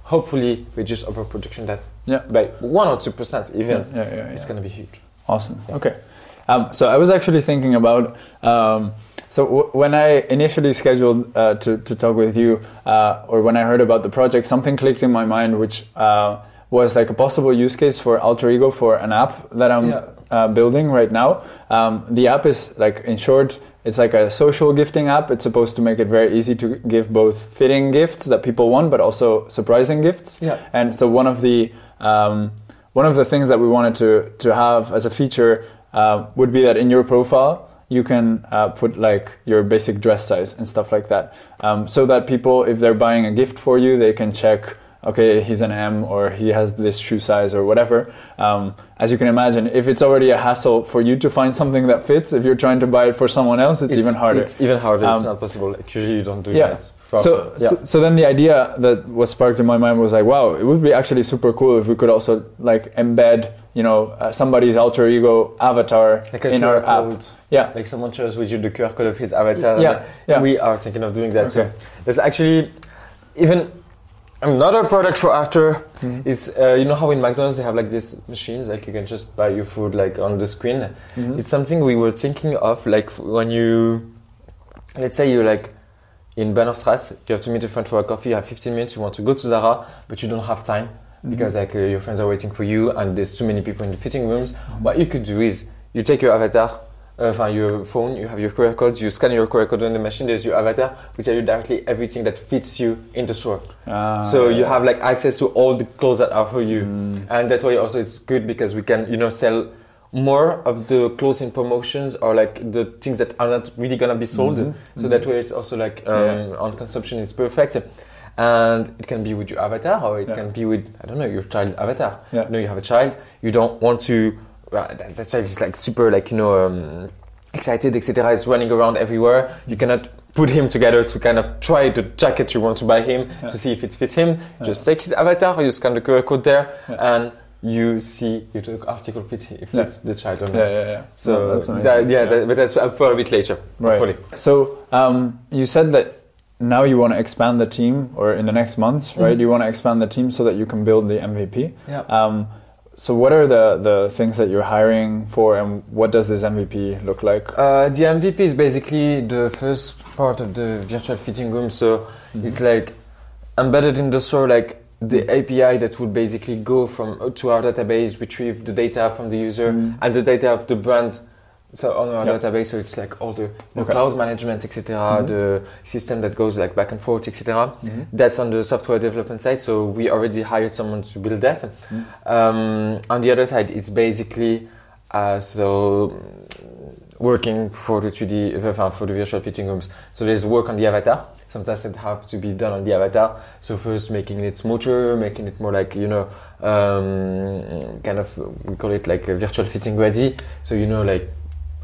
hopefully reduce overproduction that Yeah. by one or two percent even. Yeah, yeah, yeah, It's gonna be huge. Awesome. Okay. Um, so I was actually thinking about. Um, so w- when I initially scheduled uh, to to talk with you, uh, or when I heard about the project, something clicked in my mind, which uh, was like a possible use case for Alter Ego for an app that I'm uh, building right now. Um, the app is like, in short, it's like a social gifting app. It's supposed to make it very easy to give both fitting gifts that people want, but also surprising gifts. Yeah. And so one of the um, one of the things that we wanted to to have as a feature uh, would be that in your profile you can uh, put like your basic dress size and stuff like that, um, so that people, if they're buying a gift for you, they can check. Okay, he's an M, or he has this shoe size, or whatever. Um, as you can imagine, if it's already a hassle for you to find something that fits, if you're trying to buy it for someone else, it's, even harder. It's even harder. it's Um, not possible. Like, usually you don't do yeah. that. So, yeah. so, so then the idea that was sparked in my mind was like, wow, it would be actually super cool if we could also like embed, you know, uh, somebody's alter ego avatar like a in QR our app. code. Yeah. Like someone shares with you the QR code of his avatar. Yeah, yeah. We are thinking of doing that. Okay. So there's actually even another product for after Mhm. is uh, you know how in McDonald's they have like these machines like you can just buy your food like on the screen. Mhm. It's something we were thinking of like when you let's say you're like in Bahnhofstrasse, you have to meet a friend for a coffee, you have 15 minutes, you want to go to Zara, but you don't have time because like uh, your friends are waiting for you and there's too many people in the fitting rooms. What you could do is you take your avatar, enfin, your phone, you have your QR code, you scan your QR code on the machine, there's your avatar, which tell you directly everything that fits you in the store. Ah, so you have like access to all the clothes that are for you. Mm. And that way also it's good because we can, you know, sell more of the clothes in promotions or like the things that are not really gonna be sold. Mhm. So Mhm. that way it's also like um, Yeah. on consumption it's perfect. And it can be with your avatar or it Yeah. can be with I don't know your child avatar. Yeah. You know you have a child, you don't want to well, that, child is like super like you know um, excited etc. Is running around everywhere. You cannot put him together to kind of try the jacket you want to buy him Yeah. to see if it fits him. Yeah. Just take his avatar, you scan the QR code there, Yeah. and you see if the article fits if it's the child or not. yeah, yeah. So No, that, yeah, That, but that's for a bit later. Right. Hopefully. So um, you said that now you want to expand the team, or in the next months, right? Mhm. You want to expand the team so that you can build the MVP. Yeah. Um, so what are the the things that you're hiring for, and what does this MVP look like? Uh, the MVP is basically the first part of the virtual fitting room. So Mhm. it's like embedded in the store, like the API that would basically go from to our database, retrieve the data from the user Mhm. and the data of the brand. So on our Yeah. database, so it's like all the, Okay. cloud management, etc., Mhm. the system that goes like back and forth, etc. Mhm. That's on the software development side. So we already hired someone to build that. Mhm. Um, on the other side, it's basically uh, so working for the 3D uh, for the virtual fitting rooms. So there's work on the avatar. Sometimes it that have to be done on the avatar. So first, making it smoother, making it more like you know, um, kind of we call it like a virtual fitting ready. So you know, like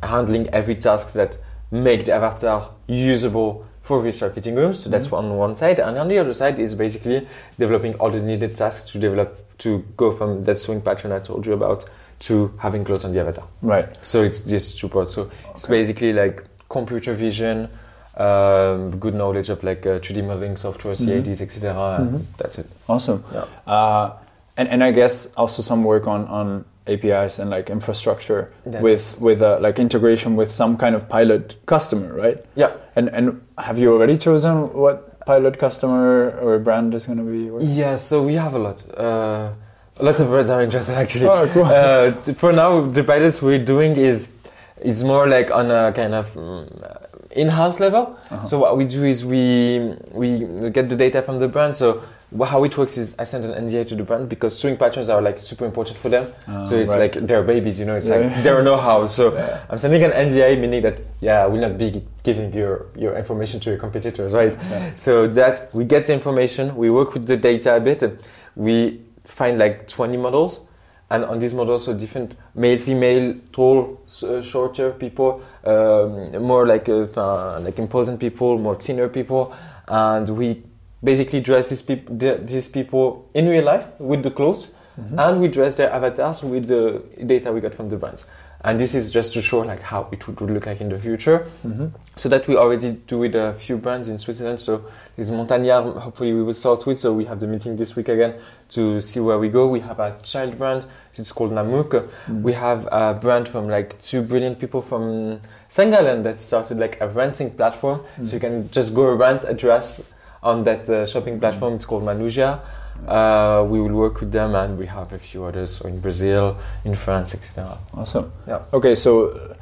handling every task that make the avatar usable for virtual fitting rooms. So that's Mhm. on one side, and on the other side is basically developing all the needed tasks to develop to go from that sewing pattern I told you about to having clothes on the avatar. Right. So it's this two parts. So it's basically like computer vision, um, good knowledge of like uh, 3D modeling software. CADs, etc. and Mhm. That's it. Awesome. Yeah. Uh, and and I guess also some work on on APIs and like infrastructure with with uh, like integration with some kind of pilot customer, right? Yeah. And and have you already chosen what pilot customer or brand is going to be? working? Yeah. So we have a lot. Uh, a lot of brands are interested actually. Oh, cool. uh, for now, the pilots we're doing is is more like on a kind of um, in-house level. Uh-huh. So what we do is we we get the data from the brand. So how it works is I send an NDA to the brand because sewing patterns are like super important for them. Uh, so it's right. like their babies, you know. It's Yeah. like their know-how. So Yeah. I'm sending an NDA, meaning that yeah, I will not be giving your your information to your competitors, right? Yeah. So that we get the information, we work with the data a bit, we find like 20 models, and on these models, so different male, female, tall, uh, shorter people, um, more like uh, like imposing people, more thinner people, and we basically dress these people these people in real life with the clothes, Mhm. and we dress their avatars with the data we got from the brands. And this is just to show like how it would look like in the future. Mhm. So that we already do with a few brands in Switzerland. So there's Montagnard, hopefully we will start with. So we have the meeting this week again to see where we go. We have a child brand, it's called Namuk. Mhm. We have a brand from like two brilliant people from St. Gallen that started like a renting platform. So you can just go rent a dress on that uh, shopping platform. It's called Manuja. Uh, we will work with them and we have a few others so in Brazil, in France, etc. Awesome. Yeah. Okay, so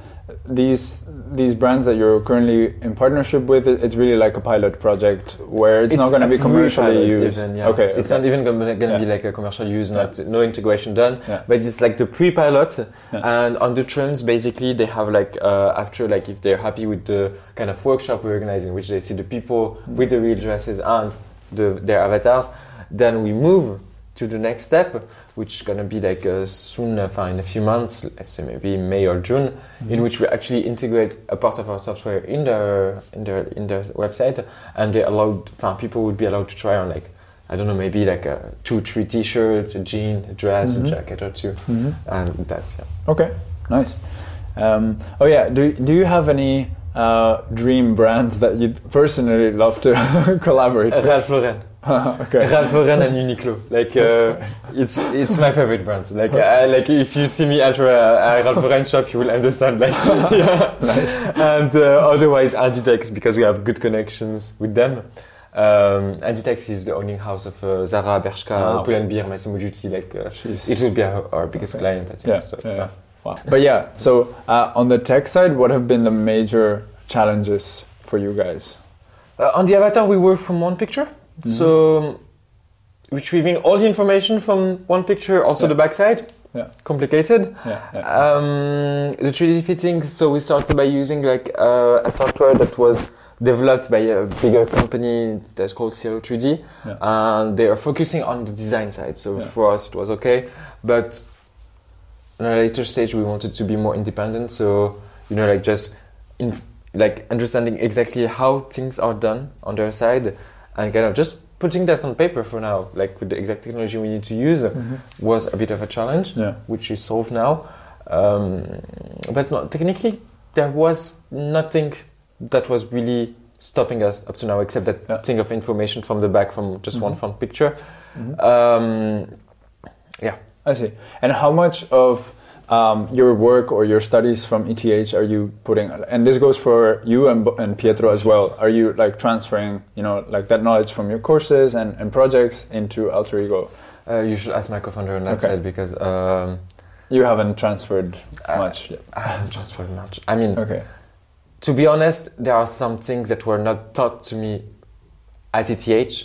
these these brands that you're currently in partnership with, it's really like a pilot project where it's, not going to be commercially used. Even, yeah. Okay, it's okay. not even going to Yeah. be like a commercial use, not no integration done. Yeah. But it's like the pre-pilot, Yeah. and on the trams, basically, they have like uh, after like if they're happy with the kind of workshop we're organizing, which they see the people with the real dresses and the, their avatars, then we move to the next step, which is gonna be like uh, soon, uh, in a few months, let's say maybe May or June, in which we actually integrate a part of our software in the in the in the website, and they allowed, people would be allowed to try on like I don't know, maybe like uh, two, three t-shirts, a jean, a dress, Mhm. a jacket or two, Mhm. and that. Yeah. Okay, nice. Um, oh yeah, do do you have any uh, dream brands that you'd personally love to collaborate? with? Ralph Lauren, okay. Ralph Lauren and Uniqlo. Like uh, it's it's my favorite brand. Like I, like if you see me enter a, a Ralph Lauren shop, you will understand. Like yeah. Nice. And uh, otherwise Inditex because we have good connections with them. Um, Inditex is the owning house of uh, Zara, Bershka, Ah, Pull&Bear, Massimo Dutti. Like uh, it will be our, our biggest Okay. client. I think. Yeah, So, yeah. Wow. But yeah, so uh, on the tech side, what have been the major challenges for you guys? Uh, on the avatar, we work from one picture. Mm-hmm. So retrieving all the information from one picture, also Yeah. the backside. Yeah. Complicated. Yeah, yeah. Um, the 3D fitting. So we started by using like uh, a software that was developed by a bigger company that's called Zero 3D, Yeah. and they are focusing on the design side. So Yeah. for us, it was okay, but in a later stage, we wanted to be more independent. So you know, like just in like understanding exactly how things are done on their side, and kind of just putting that on paper for now, like with the exact technology we need to use, Mhm. was a bit of a challenge Yeah. which is solved now. Um, but no, technically, there was nothing that was really stopping us up to now, except that Yeah. thing of information from the back from just one Mhm. front picture. Mhm. Um, yeah. I see. And how much of um, your work or your studies from ETH are you putting? And this goes for you and, and Pietro as well. Are you like transferring, you know, like that knowledge from your courses and, and projects into Alter Ego? uh, you should ask my co-founder on that Okay. side because um, You haven't transferred Uh, much yet. I haven't transferred much. I mean, Okay. to be honest, there are some things that were not taught to me at ETH,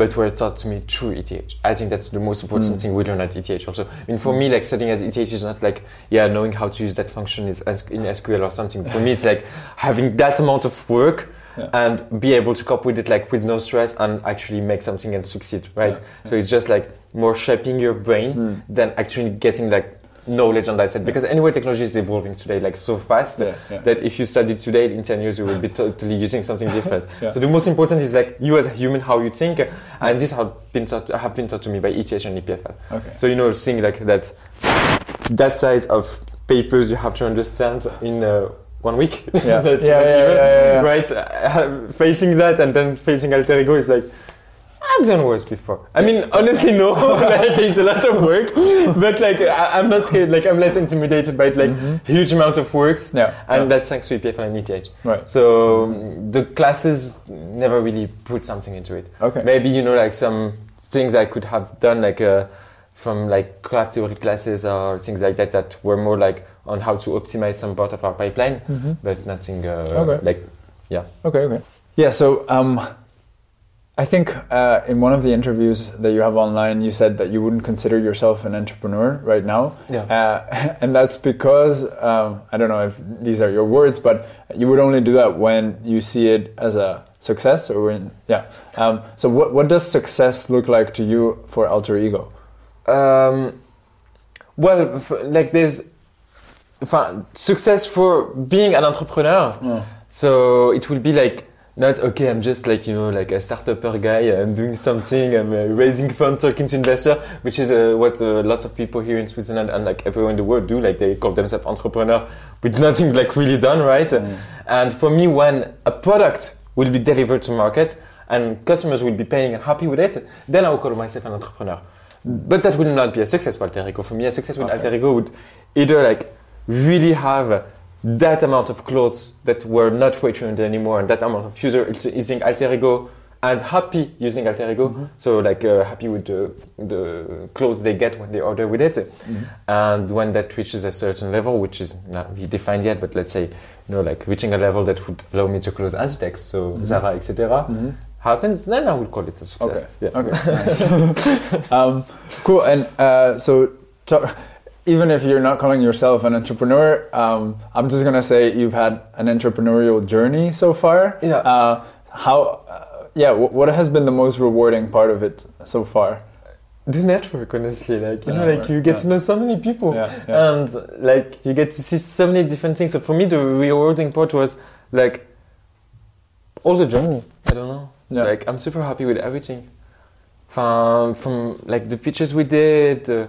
but were taught to me through ETH. I think that's the most important Mm. thing we learn at ETH also. I mean, for me, like studying at ETH is not like, yeah, knowing how to use that function is in SQL or something. For me, it's like having that amount of work Yeah. and be able to cope with it like with no stress and actually make something and succeed, right? Yeah, So it's just like more shaping your brain Mm. than actually getting like knowledge on that side. Because anyway, technology is evolving today like so fast that if you study today, in 10 years, you will be totally using something different. So the most important is like you as a human, how you think. And this have been taught, have been taught to me by ETH and EPFL. Okay. So, you know, seeing like that, that size of papers you have to understand in uh, one week. Yeah, yeah, yeah, yeah, yeah. Right? Uh, facing that and then facing alter ego is like, I've done worse before. I mean, honestly, no. like, it's a lot of work, but like, I, I'm not scared. Like, I'm less intimidated by like Mhm. huge amount of works, Yeah. and yeah. that's thanks to EPFL and ETH. right. So the classes never really put something into it. Okay. Maybe you know, like some things I could have done, like uh, from like graph theory classes or things like that, that were more like on how to optimize some part of our pipeline, Mhm. but nothing uh, Okay. like yeah. Okay, okay. Yeah, so um, I think uh, in one of the interviews that you have online, you said that you wouldn't consider yourself an entrepreneur right now. yeah. Uh, and that's because, um, I don't know if these are your words, but you would only do that when you see it as a success or when, yeah. Um, so what, what does success look like to you for Alter Ego? Um, well, like there's success for being an entrepreneur. Oh. So it will be like not okay. I'm just like you know like a startupper guy. I'm doing something. I'm uh, raising funds, talking to investor, which is uh, what uh, lots of people here in Switzerland and like everywhere in the world do. Like they call themselves entrepreneur with nothing like really done right. Mm. And for me, when a product will be delivered to market and customers will be paying and happy with it, then I will call myself an entrepreneur. But that will not be a success for Alter Ego. For me, a success with Okay. Alter Ego would either like really have that amount of clothes that were not returned anymore and that amount of user using Alter Ego and happy using alter ego. Mm-hmm. So like uh, happy with the, the clothes they get when they order with it. Mm-hmm. And when that reaches a certain level, which is not really defined yet, but let's say, you know, like reaching a level that would allow me to close Inditex, so Zara, etc. happens, then I will call it a success. Mm-hmm. Okay. Yeah. Okay. Nice. um, cool. And uh, so, even if you're not calling yourself an entrepreneur, um, I'm just gonna say you've had an entrepreneurial journey so far. Yeah. Uh, how? Uh, yeah. W- what has been the most rewarding part of it so far? the network honestly like you The know network, like you get yeah. to know so many people Yeah, yeah. and like you get to see so many different things so for me the rewarding part was like all the journey i don't know Yeah. like i'm super happy with everything from from like the pitches we did the,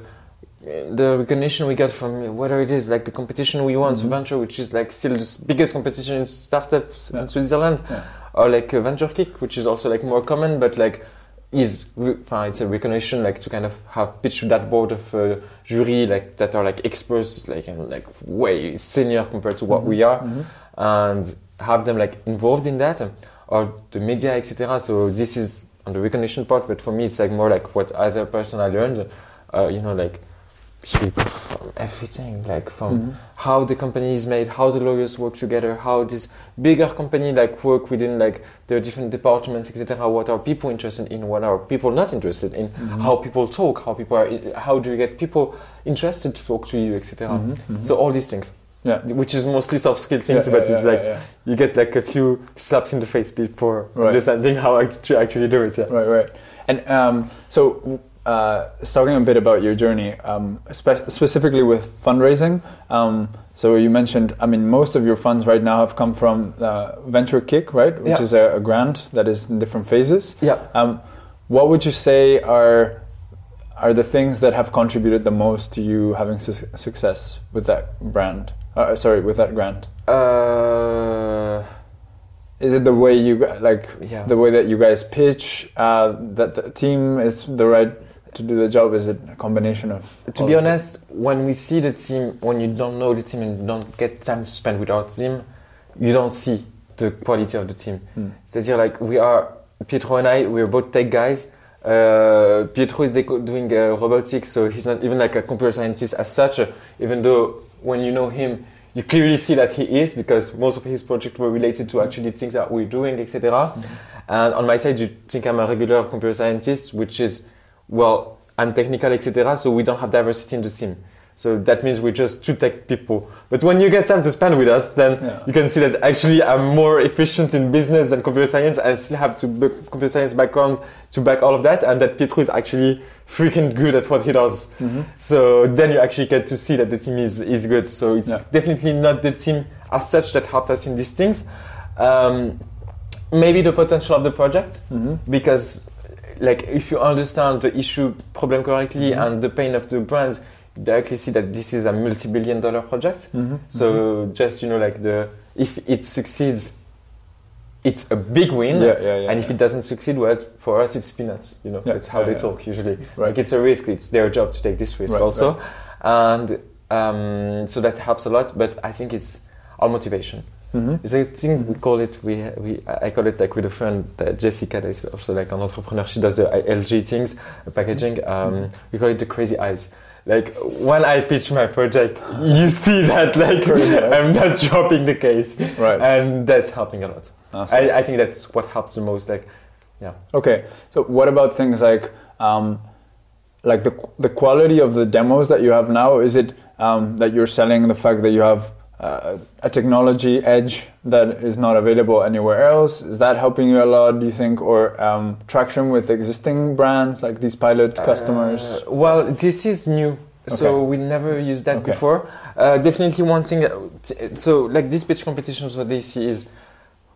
the recognition we got from whether it is like the competition we won so Mhm. venture which is like still the biggest competition in startups Yeah. in switzerland Yeah. or like venture kick which is also like more common but like is uh, it's a recognition like to kind of have pitched to that board of uh, jury like that are like experts like and like way senior compared to what we are Mhm. and have them like involved in that or the media etc so this is on the recognition part but for me it's like more like what as a person i learned uh, you know like people from everything like from Mhm. how the company is made how the lawyers work together how this bigger company like work within like their different departments etc what are people interested in what are people not interested in Mhm. how people talk how people are how do you get people interested to talk to you etc Mhm, mhm. so all these things Yeah. which is mostly soft skill things Yeah, but yeah, it's yeah, like you get like a few slaps in the face before Right. understanding how to actually do it yeah Right, right. And um, so, uh, talking a bit about your journey, um, spe- specifically with fundraising. Um, so you mentioned, I mean, most of your funds right now have come from uh, Venture Kick, right? Which Yeah. is a, a grant that is in different phases. yeah Um, what would you say are are the things that have contributed the most to you having su- success with that brand? Uh, sorry, with that grant. uh, Is it the way you like yeah the way that you guys pitch uh, that the team is the right to do the job is it a combination of To be of it? honest, when we see the team, when you don't know the team and don't get time to spend with our team, you don't see the quality of the team. C'est-à-dire, like, we are, Pietro and I, we are both tech guys. Uh, Pietro is doing uh, robotics, so he's not even like a computer scientist as such, even though when you know him, you clearly see that he is because most of his projects were related to actually things that we're doing, etc. And on my side, you think I'm a regular computer scientist, which is, well, I'm technical, etc. So we don't have diversity in the team. So that means we're just two tech people. But when you get time to spend with us, then Yeah. you can see that actually I'm more efficient in business than computer science. I still have to b- computer science background to back all of that, and that Pietro is actually freaking good at what he does. Mhm. So then you actually get to see that the team is, is good. So it's Yeah. definitely not the team as such that helped us in these things. Um, maybe the potential of the project Mhm. because like if you understand the issue problem correctly Mhm. and the pain of the brands you directly see that this is a multi-billion dollar project. Mhm. so just you know like the if it succeeds it's a big win. Yeah, yeah, yeah, and if it doesn't succeed well for us it's peanuts you know that's how they talk usually. Right. like it's a risk. It's their job to take this risk Right, also. and um, so that helps a lot but i think it's our motivation Mhm. it's a thing we call it. We we I call it like with a friend uh, Jessica, that is also like an entrepreneur. She does the LG things, packaging. Um, we call it the crazy eyes. Like when I pitch my project, you see that like I'm not dropping the case, right and that's helping a lot. Awesome. I, I think that's what helps the most. Like yeah. Okay, so what about things like um, like the the quality of the demos that you have now? Is it um, that you're selling the fact that you have uh, a technology edge that is not available anywhere else? Is that helping you a lot? Do you think, or um, traction with existing brands like these pilot customers? Uh, well, this is new. So Okay. we never used that Okay. before. Uh, definitely one thing. uh, So like this pitch competitions, what they see is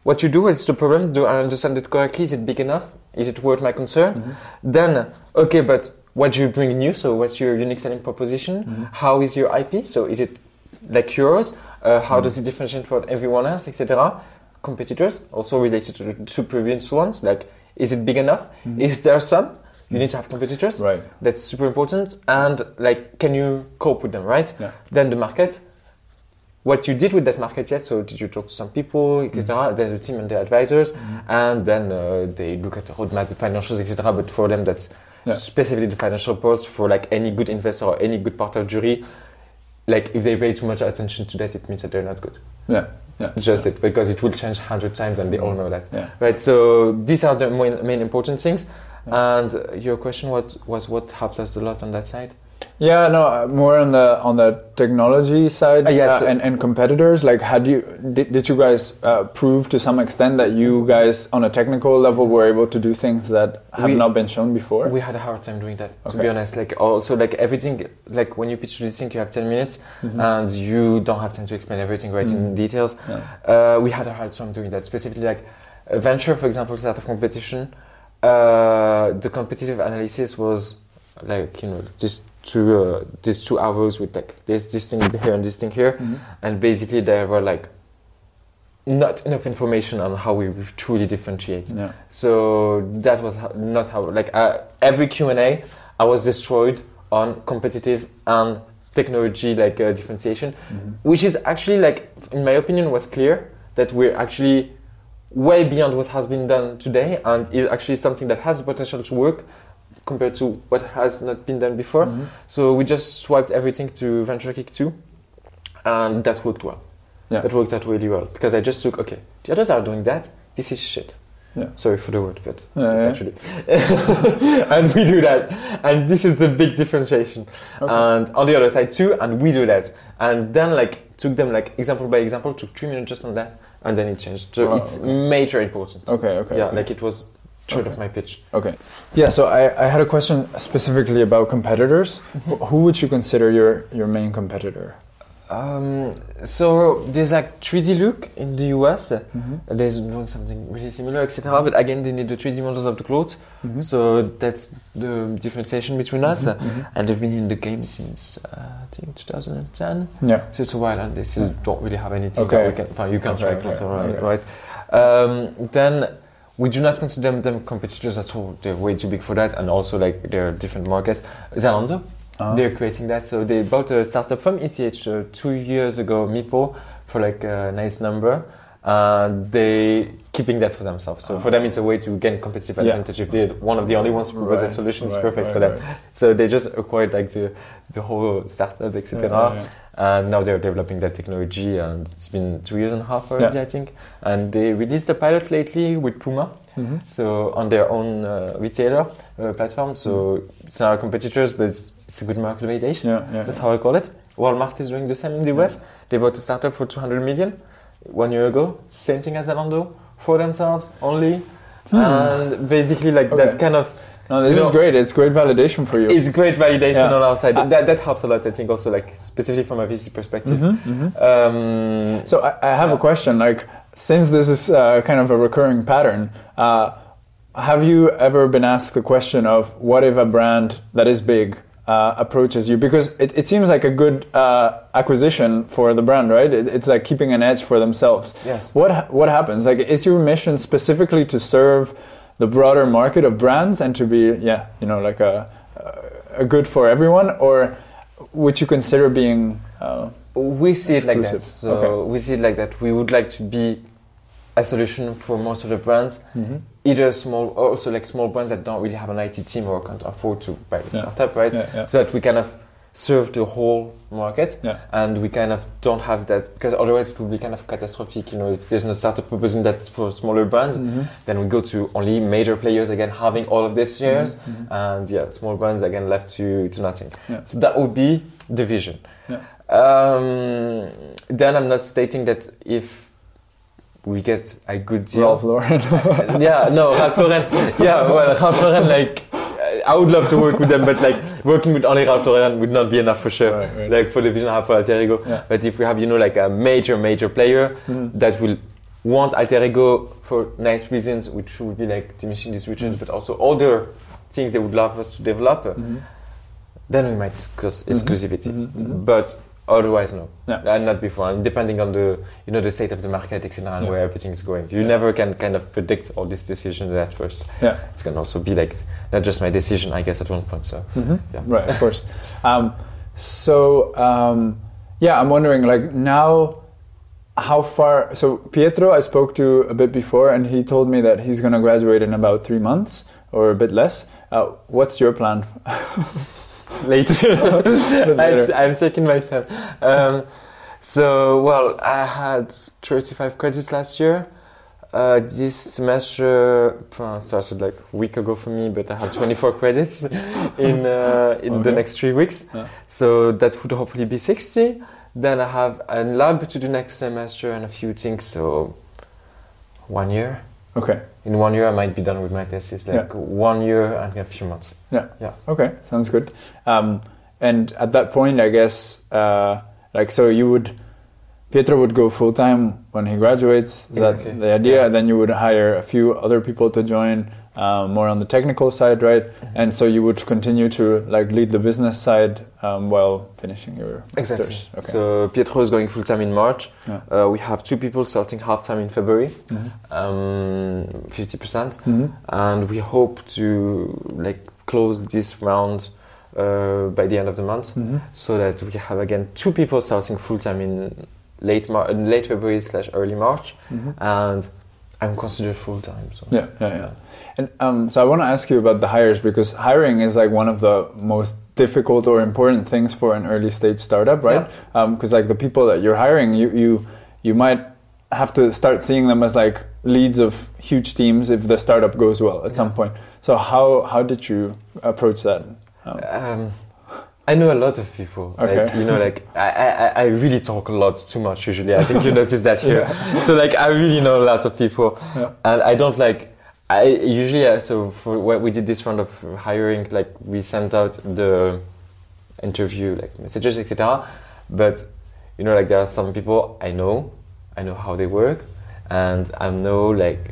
what you do. It's the problem. Do I understand it correctly? Is it big enough? Is it worth my concern? Mhm. Then okay, but what do you bring new? So what's your unique selling proposition? Mhm. How is your IP? So is it like yours? Uh, how Mhm. does it differentiate from everyone else, etc. Competitors also related to the two previous ones. Like is it big enough? Mhm. Is there some? You need to have competitors. Right. That's super important. And like, can you cope with them, right? Yeah. Then the market. what you did with that market yet. So did you talk to some people, etc. Then the team and the advisors, and then uh, they look at the roadmap, the financials, etc. But for them, that's Yeah. specifically the financial reports for like any good investor or any good part of jury. Like if they pay too much attention to that, it means that they're not good. Yeah. Yeah. Just it because it will change hundred times, and they all know that. Yeah. Right. So these are the main, main important things. And uh, your question what was what helped us a lot on that side? Yeah, no, more on the on the technology side Uh, yes, uh, and, and competitors. Like, had you did, did you guys uh, prove to some extent that you guys on a technical level were able to do things that have We- not been shown before? We had a hard time doing that, to be honest. Like also like everything, like when you pitch to this thing, you have ten minutes, Mhm. and you don't have time to explain everything right in Mm. details. Yeah. Uh, we had a hard time doing that. Specifically, like a venture, for example, startup competition. Uh, the competitive analysis was like you know just two uh, these two hours with like this this thing here and this thing here, Mhm. and basically there were like not enough information on how we truly differentiate. Yeah. So that was not how like uh, every Q and A, I was destroyed on competitive and technology like uh, differentiation, Mhm. which is actually like in my opinion was clear that we're actually way beyond what has been done today and is actually something that has the potential to work compared to what has not been done before. Mhm. So we just swiped everything to VentureKick 2 and that worked well. Yeah. That worked out really well because I just took okay, the others are doing that. This is shit. Yeah. Sorry for the word, but Yeah, it's actually. and we do that. And this is the big differentiation. Okay. And on the other side too, and we do that. And then like took them like example by example, took three minutes just on that, and then it changed. So Oh, it's okay. major important. Okay. Okay. yeah, okay. like it was third Okay. of my pitch. Okay. Yeah, so I, I had a question specifically about competitors. Mm-hmm. Who would you consider your, your main competitor? Um, so there's like 3D Look in the US. Mm-hmm. There's doing something really similar, etc. But again, they need the 3D models of the clothes. Mm-hmm. So that's the differentiation between us. Mhm. And they've been in the game since uh, I think 2010. Yeah. So it's a while, and they still don't really have anything. Okay. that We can, you can Okay, try clothes, alright, right? Um, then we do not consider them, them competitors at all. They're way too big for that, and also like they're a different market. Zalando, Uh, they're creating that. So they bought a startup from ETH uh, two years ago, Mipo, for like a nice number. And they keeping that for themselves. So for them, it's a way to gain competitive Yeah. advantage. If they're one of the only ones who propose Right, solution, it's right, perfect right, for them. So they just acquired like the the whole startup, etc. Yeah, yeah, And now they're developing that technology, and it's been two years and a half already, Yeah. I think. And they released a pilot lately with Puma, yeah. Mhm. so on their own uh, retailer uh, platform. So it's not our competitors, but it's, it's a good market validation. Yeah, yeah. That's how I call it. Walmart is doing the same in the US. They bought a startup for 200 million one year ago. Same thing as Zalando for themselves only. And basically, like Hmm. Okay. that kind of No, this You is know- great. It's great validation for you. it's great validation Yeah. on our side. I- that, that helps a lot, I think, also like specifically from a VC perspective. Mhm, mhm. Um, So I, I have a question. Like, since this is uh, kind of a recurring pattern, uh, have you ever been asked the question of what if a brand that is big uh, approaches you? Because it, it seems like a good uh, acquisition for the brand, right? It, it's like keeping an edge for themselves. yes. What what happens? Like, is your mission specifically to serve the broader market of brands and to be, yeah, you know, like a a good for everyone, or would you consider being? Uh, We see it like that. So Okay. we see it like that. We would like to be a solution for most of the brands, mhm. either small, or also like small brands that don't really have an IT team or can't afford to buy a Yeah. startup, right? Yeah, yeah. So that we kind of serve the whole market. Yeah. And we kind of don't have that because otherwise it would be kind of catastrophic. You know, if there's no startup proposing that for smaller brands, Mhm. then we go to only major players again having all of these shares. Mhm. and yeah, small brands again left to, to nothing. Yeah. So that would be the vision. Yeah. Um, then I'm not stating that if we get a good deal. Ralph Lauren. yeah, no, Ralph Lauren. Yeah, well, Ralph Lauren, like, I would love to work with them, but like working with only Ralph Lauren would not be enough for sure. Right, right. Like for the vision for Alter Ego. Yeah. But if we have, you know, like a major, major player Mhm. that will want Alter Ego for nice reasons, which would be like diminishing distributions, but also other things they would love us to develop, Mhm. then we might discuss exclusivity. Mhm, mhm. But otherwise, no. Yeah. And not before. And depending on the, you know, the state of the market, etc., and Yeah. where everything is going. You Yeah. never can kind of predict all these decisions at first. Yeah. It's gonna also be like not just my decision, I guess, at one point. So mm-hmm. Yeah. Right, of course. Um, so, um, yeah, I'm wondering like now how far so Pietro I spoke to a bit before and he told me that he's going to graduate in about 3 months or a bit less. Uh, what's your plan? later. later. I, am taking my time. Um, so, well, I had 35 credits last year. Uh, this semester uh, started like a week ago for me, but I have 24 credits in uh, in Okay. the next three weeks. Yeah. So that would hopefully be 60. Then I have a lab to do next semester and a few things. So one year. Okay. In one year, I might be done with my thesis. Like one year and a few months. Yeah. Yeah. Okay, sounds good. Um, and at that point, I guess, uh, like, so you would, Pietro would go full time when he graduates. Is that the idea? Yeah. And then you would hire a few other people to join, um, more on the technical side, right? Mm-hmm. And so you would continue to like lead the business side um, while finishing your Exactly. masters. Okay. So Pietro is going full time in March. Yeah. Uh, we have two people starting half time in February, Mhm. um, 50%. Mhm. And we hope to like close this round uh, by the end of the month Mhm. so that we have again two people starting full time in late Mar- late February slash early March. Mhm. And I'm considered full time. So. Yeah, yeah, yeah. And um, so I want to ask you about the hires because hiring is like one of the most difficult or important things for an early stage startup, right? Because like the people that you're hiring, you you you might have to start seeing them as like leads of huge teams if the startup goes well at some point. So how how did you approach that? Um, Um, I know a lot of people. Okay. Like, you know, like I, I, I really talk a lot too much usually. I think you notice that here. So like I really know a lot of people, Yeah. and I don't like. I usually uh, so for what we did this round of hiring, like we sent out the interview like messages, etc. But you know, like there are some people I know, I know how they work, and I know like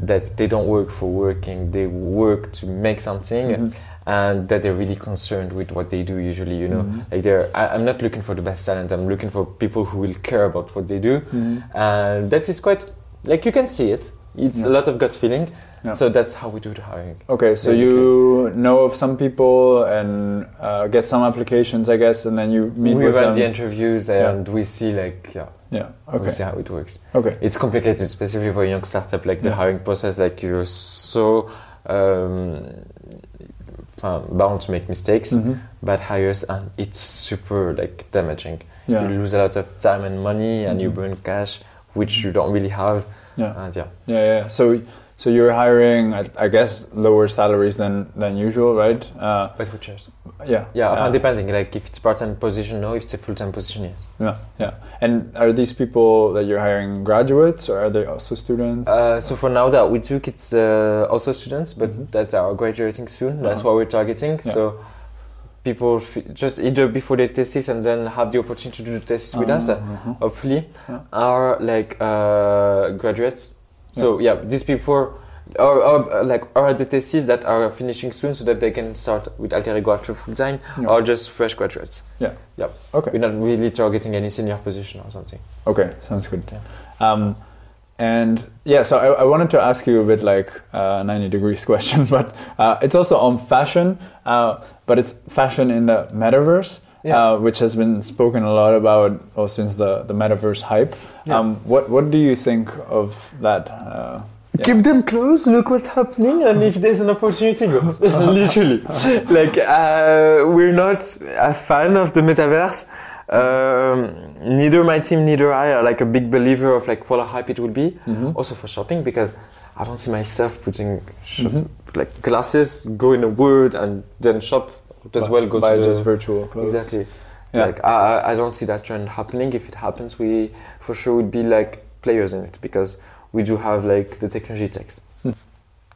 that they don't work for working. They work to make something Mhm. And that they're really concerned with what they do usually you know Mhm. like they're I, i'm not looking for the best talent i'm looking for people who will care about what they do Mhm. and that is quite like you can see it it's Yeah. a lot of gut feeling Yeah. so that's how we do the hiring Okay, so you know of some people and uh, get some applications, I guess, and then you meet we with run them. the interviews Yeah. and we see like yeah yeah. we Okay. see how it works Okay. it's complicated especially for a young startup like the hiring process like you're so um, uh, bound to make mistakes Mhm. bad hires and it's super like damaging Yeah. you lose a lot of time and money and you Mhm. burn cash which you don't really have Yeah. and yeah Yeah, yeah. So, so you're hiring, I, I guess, lower salaries than than usual, right? Uh, but who cares yeah. yeah Uh, depending like if it's part-time position no if it's a full-time position yes yeah, yeah. And are these people that you're hiring graduates, or are they also students? uh, so for now that we took it's uh, also students but Mhm. that are graduating soon that's Uh-huh. what we're targeting Yeah. so people f- just either before their thesis and then have the opportunity to do the thesis with us uh, Uh-huh. hopefully Yeah. are like uh, graduates so yeah. these people are, are uh, like are the thesis that are finishing soon so that they can start with alter ego after full time Yeah. or just fresh graduates. Yeah. Yeah. Okay. we're not really targeting any senior position or something. Okay, sounds good. Um, and yeah, so I, I wanted to ask you a bit like a 90 degrees question, but uh, it's also on fashion, uh, but it's fashion in the metaverse, Yeah. uh, which has been spoken a lot about well, since the, the metaverse hype. Yeah. Um, what, what do you think of that? Uh, yeah. keep them close look what's happening and if there's an opportunity go literally like uh, we're not a fan of the metaverse um, neither my team neither i are like a big believer of like what a hype it will be Mhm. also for shopping because I don't see myself putting shop, Mhm. like glasses, go in a word and then shop as Bu- well. Go buy to just the, virtual clothes. exactly. Yeah. Like I, I- don't see that trend happening. If it happens, we for sure would be like players in it because we do have like the technology takes.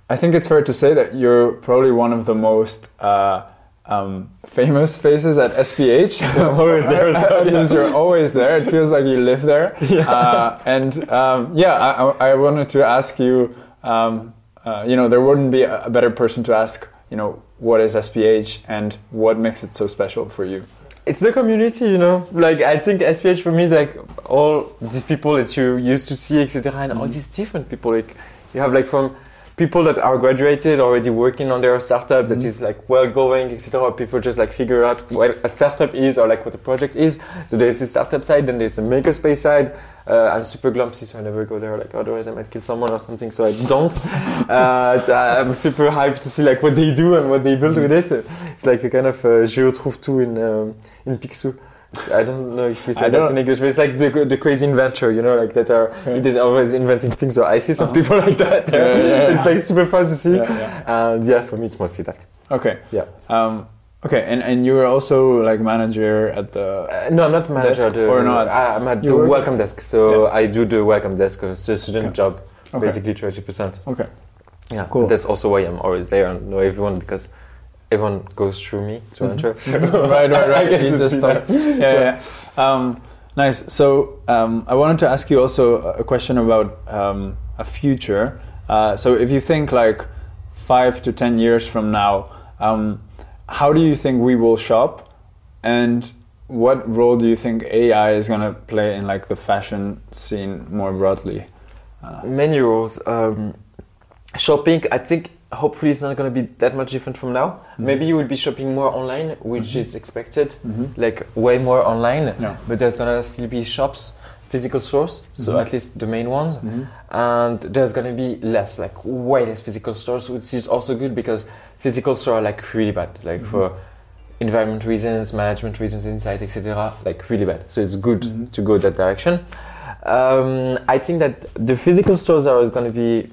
I think it's fair to say that you're probably one of the most uh, um, famous faces at SPH. I'm always there, so, yeah. you're always there. It feels like you live there. Uh, and um, yeah, I, I wanted to ask you. Um, uh, you know, there wouldn't be a better person to ask. You know, what is SPH and what makes it so special for you? It's the community, you know. Like I think SPH for me, like all these people that you used to see, etc., and all Mhm. these different people. Like you have like from people that are graduated already working on their startup that is like well going, etc. People just like figure out what a startup is or like what a project is. So there's the startup side, then there's the makerspace side. Uh, I'm super glumpsy, so I never go there. Like otherwise, I might kill someone or something. So I don't. uh, I'm super hyped to see like what they do and what they build with it. It's like a kind of uh, Géo Trouvetou in um, in Picsou. It's- I don't know if we say I that in English, but it's like the, the crazy inventor, you know, like that are Yeah. it is always inventing things. So I see some people like that. Yeah, yeah. It's like super fun to see. And yeah, for me, it's mostly that. Okay. Yeah. Um, okay, and, and you were also like manager at the. Uh, no, I'm not manager. The, or not? I'm at You the welcome desk. So Yeah. I do the welcome desk. It's a student Okay. job, Okay. basically 30%. Okay. Yeah, Cool. That's also why I'm always there and know everyone because everyone goes through me to enter. So right, right, I right. get to just start- yeah, yeah. yeah. Um, nice. So um, I wanted to ask you also a question about um, a future. Uh, so if you think like five to ten years from now, um, how do you think we will shop, and what role do you think AI is going to play in like the fashion scene more broadly? Uh, Many roles. Um, shopping, I think hopefully it's not going to be that much different from now. Mm-hmm. Maybe you will be shopping more online, which is expected, Mhm. like way more online. Yeah. But there's going to still be shops, physical stores, so Mhm. at least the main ones. Mhm. And there's going to be less, like way less physical stores, which is also good because physical stores are like really bad, like Mhm. for environment reasons, management reasons, inside, etc. Like really bad. So it's good to go that direction. Um, I think that the physical stores are going to be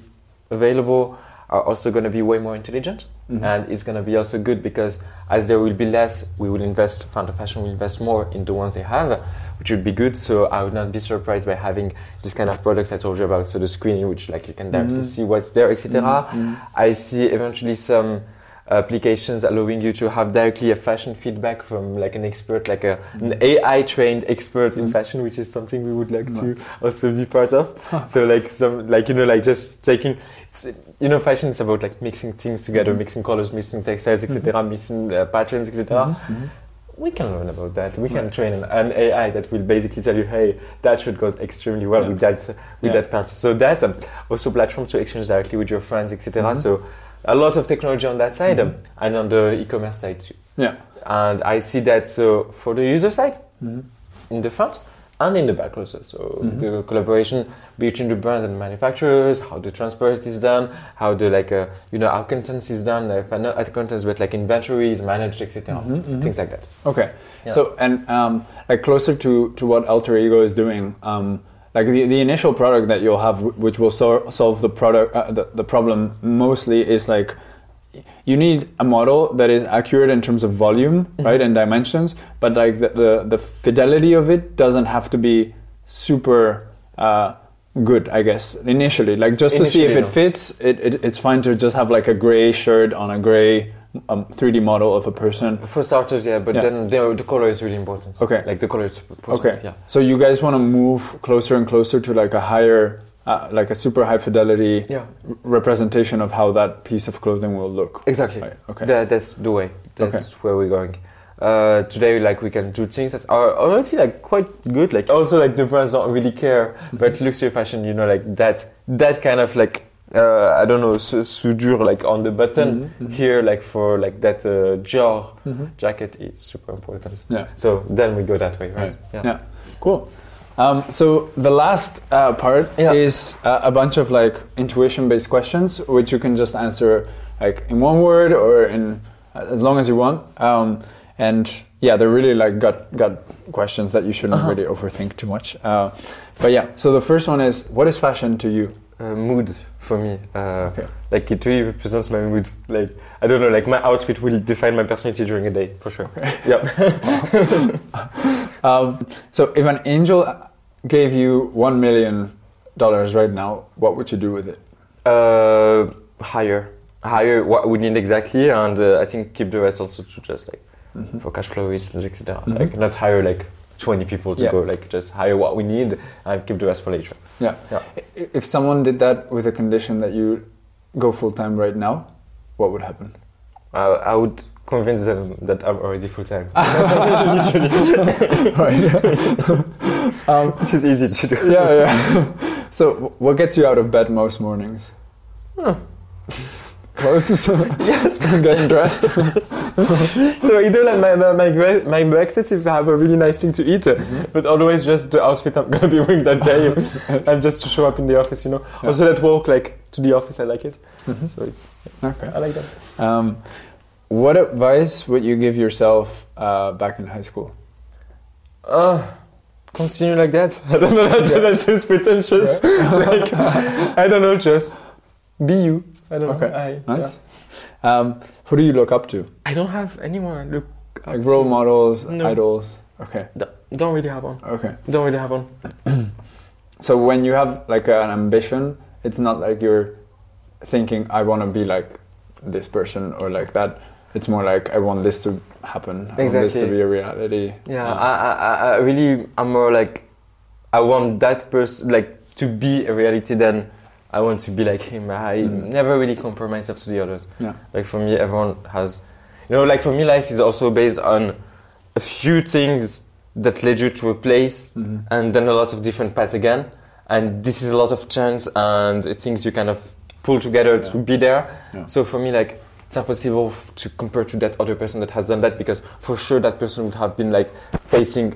available are also going to be way more intelligent, Mhm. and it's going to be also good because as there will be less, we will invest. Founder Fashion will invest more in the ones they have, which would be good. So I would not be surprised by having this kind of products I told you about. So the screen, which like you can directly Mhm. see what's there, etc. Mhm. I see eventually some applications allowing you to have directly a fashion feedback from like an expert, like a, an AI trained expert in Mhm. fashion, which is something we would like to also be part of. So like some like you know like just taking it's, you know fashion is about like mixing things together, Mhm. mixing colors, mixing textiles, etc., mixing uh, patterns, etc. Mhm. We can learn about that. We can train an, an AI that will basically tell you, hey, that should goes extremely well Yeah. with that with Yeah. that part. So that's um, also platforms to exchange directly with your friends, etc. Mhm. So a lot of technology on that side um, and on the e-commerce side too. Yeah. And I see that so for the user side in the front and in the back also. So Mhm. the collaboration between the brand and manufacturers, how the transport is done, how the like uh, you know how content is done, like, not at contents but like inventory is managed, etc. Mhm, mhm. Things like that. Okay. Yeah. So and um, like closer to to what Alter Ego is doing, um, like the, the initial product that you'll have, which will sol- solve the product uh, the, the problem mostly is like you need a model that is accurate in terms of volume, right, and dimensions, but like the, the the fidelity of it doesn't have to be super. Uh, good i guess initially like just to see if it fits it, it, it's fine to just have like a gray shirt on a gray um, 3d model of a person For starters, yeah, but Yeah. then the, the color is really important. Okay. Like the color is important. Okay. Yeah. So you guys want to move closer and closer to like a higher, uh, like a super high fidelity Yeah. representation of how that piece of clothing will look. Exactly. Right, okay. That, that's the way. That's where we're going. Uh, today, like we can do things that are already like quite good. Like also, like the brands don't really care, but luxury fashion, you know, like that that kind of like uh, I don't know soudure like on the button Mhm, mhm. here, like for like that uh, Dior Mhm. jacket is super important. Yeah. So then we go that way, right? Right. Yeah. Cool. Um, so the last uh, part Yeah. is uh, a bunch of like intuition-based questions, which you can just answer like in one word or in as long as you want. Um, and yeah, they're really like gut gut questions that you shouldn't Uh-huh. really overthink too much. Uh, but yeah, so the first one is, what is fashion to you? Uh, mood for me. Uh, Okay. Like it really represents my mood. Like I don't know, like my outfit will define my personality during a day for sure. Yeah. Um, so if an angel gave you one million dollars right now, what would you do with it? Uh, higher, higher what we need exactly, and uh, I think keep the rest also to just like Mhm. for cash flow reasons, etc. Mhm. Like not hire like 20 people to Yeah. go, like just hire what we need and keep the rest for later. Yeah. Yeah. If someone did that with a condition that you go full time right now, what would happen? Uh, I would convince them that I'm already full time, right. um, which is easy to do. yeah, yeah. so, what gets you out of bed most mornings? clothes, yes. getting dressed. so either like my, my, my, my breakfast if I have a really nice thing to eat, uh, but always just the outfit I'm gonna be wearing that day, and just to show up in the office, you know. Yeah. Also that walk like to the office, I like it. Mhm. So it's Okay. I like that. Um, what advice would you give yourself uh, back in high school? Uh, continue like that. I don't know that Yeah. that seems pretentious. like I don't know, just be you. I don't Okay. know. I, Nice. Um, who do you look up to? I don't have anyone I look up Like role to. models, No. idols. Okay. Don't- Don't really have one. Okay. Don't really have one. So when you have like an ambition, it's not like you're thinking I want to be like this person or like that. It's more like I want this to happen. I want this to be a reality. Yeah, Uh, I, I, I- really, I'm more like, I want that person, like, to be a reality than I want to be like him. I Mm. never really compare myself to the others. Yeah. Like, for me, everyone has, you know, like, for me, life is also based on a few things that led you to a place mhm. and then a lot of different paths again. And this is a lot of chance and things you kind of pull together to be there. Yeah. So for me, like, it's impossible to compare to that other person that has done that because for sure that person would have been like facing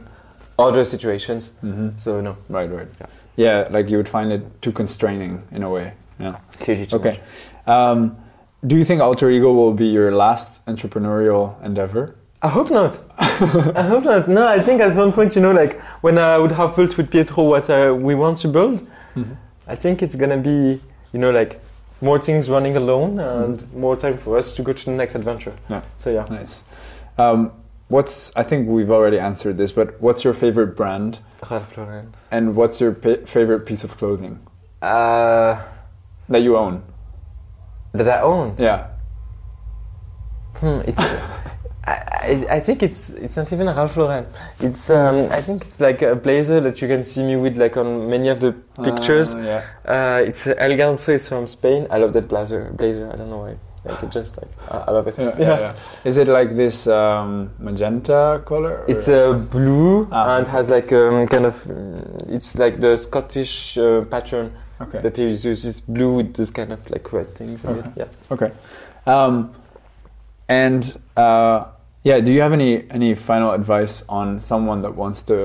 other situations. Mhm. So no, Right, right. Yeah. Yeah, like you would find it too constraining in a way. Yeah. clearly too Okay. Um, do you think alter ego will be your last entrepreneurial endeavor? I hope not. I hope not. No, I think at one point, you know, like when I would have built with Pietro what uh, we want to build, I think it's gonna be, you know, like more things running alone and more time for us to go to the next adventure. Yeah. So yeah. Nice. Um, what's I think we've already answered this, but what's your favorite brand Ralph Lauren. and what's your pa- favorite piece of clothing Uh, that you own? that I own. Yeah. Hmm, it's. I, I, think it's it's not even a Ralph Lauren. It's um, I think it's like a blazer that you can see me with like on many of the pictures. Uh, yeah. Uh, it's El Ganso is from Spain. I love that blazer. Blazer. I don't know why. Like it just like I, I love it. Yeah, yeah, yeah. Is it like this um, magenta color? or- It's uh, blue Ah. and has like um, kind of it's like the Scottish uh, pattern okay. that he uses blue with this kind of like red things. Okay. Yeah. Okay. Um, and uh, yeah, do you have any any final advice on someone that wants to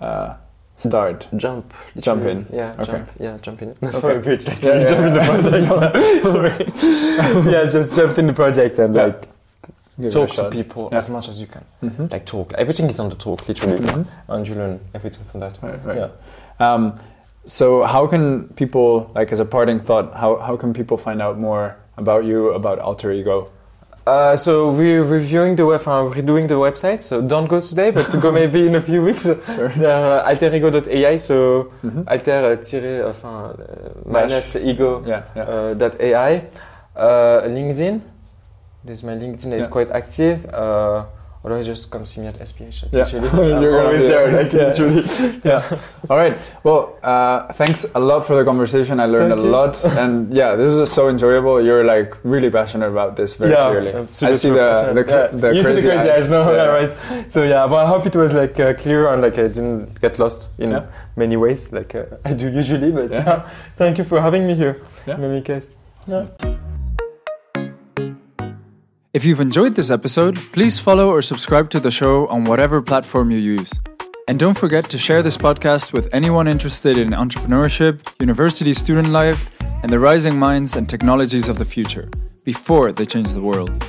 uh, start? Jump. Jump in. Yeah. Okay. Jump. Yeah. Jump in. Okay. A Yeah, yeah, jump in the project. Sorry. yeah. Just jump in the project and Yeah. like Give talk to people Yeah. as much as you can. Mhm. Like talk. Everything is on the talk, literally, Mhm. and you learn everything from that. Right, right. Yeah. Um, so how can people, like as a parting thought, how, how can people find out more about you, about Alter Ego? Uh, so we're reviewing the web, uh, redoing the website. So don't go today, but to go maybe in a few weeks. Sure. Uh, alter-ego.ai. So Mhm. alter uh, enfin, uh, minus ego Yeah, yeah. uh, dot AI. LinkedIn. There's my LinkedIn is Yeah. quite active. Uh, otherwise, just come see me at SPH. Yeah. You're always be there. there. Like, Yeah. yeah. All right. Well, uh, thanks a lot for the conversation. I learned Thank a you. lot, and yeah, this is so enjoyable. You're like really passionate about this very yeah, clearly. I see the the, Yeah. the you crazy, see the crazy eyes, no? Yeah. Right. So yeah, but I hope it was like uh, clear and like I didn't get lost in Yeah. many ways, like uh, I do usually. But Yeah. yeah. thank you for having me here. In any case. Yeah. If you've enjoyed this episode, please follow or subscribe to the show on whatever platform you use. And don't forget to share this podcast with anyone interested in entrepreneurship, university student life, and the rising minds and technologies of the future before they change the world.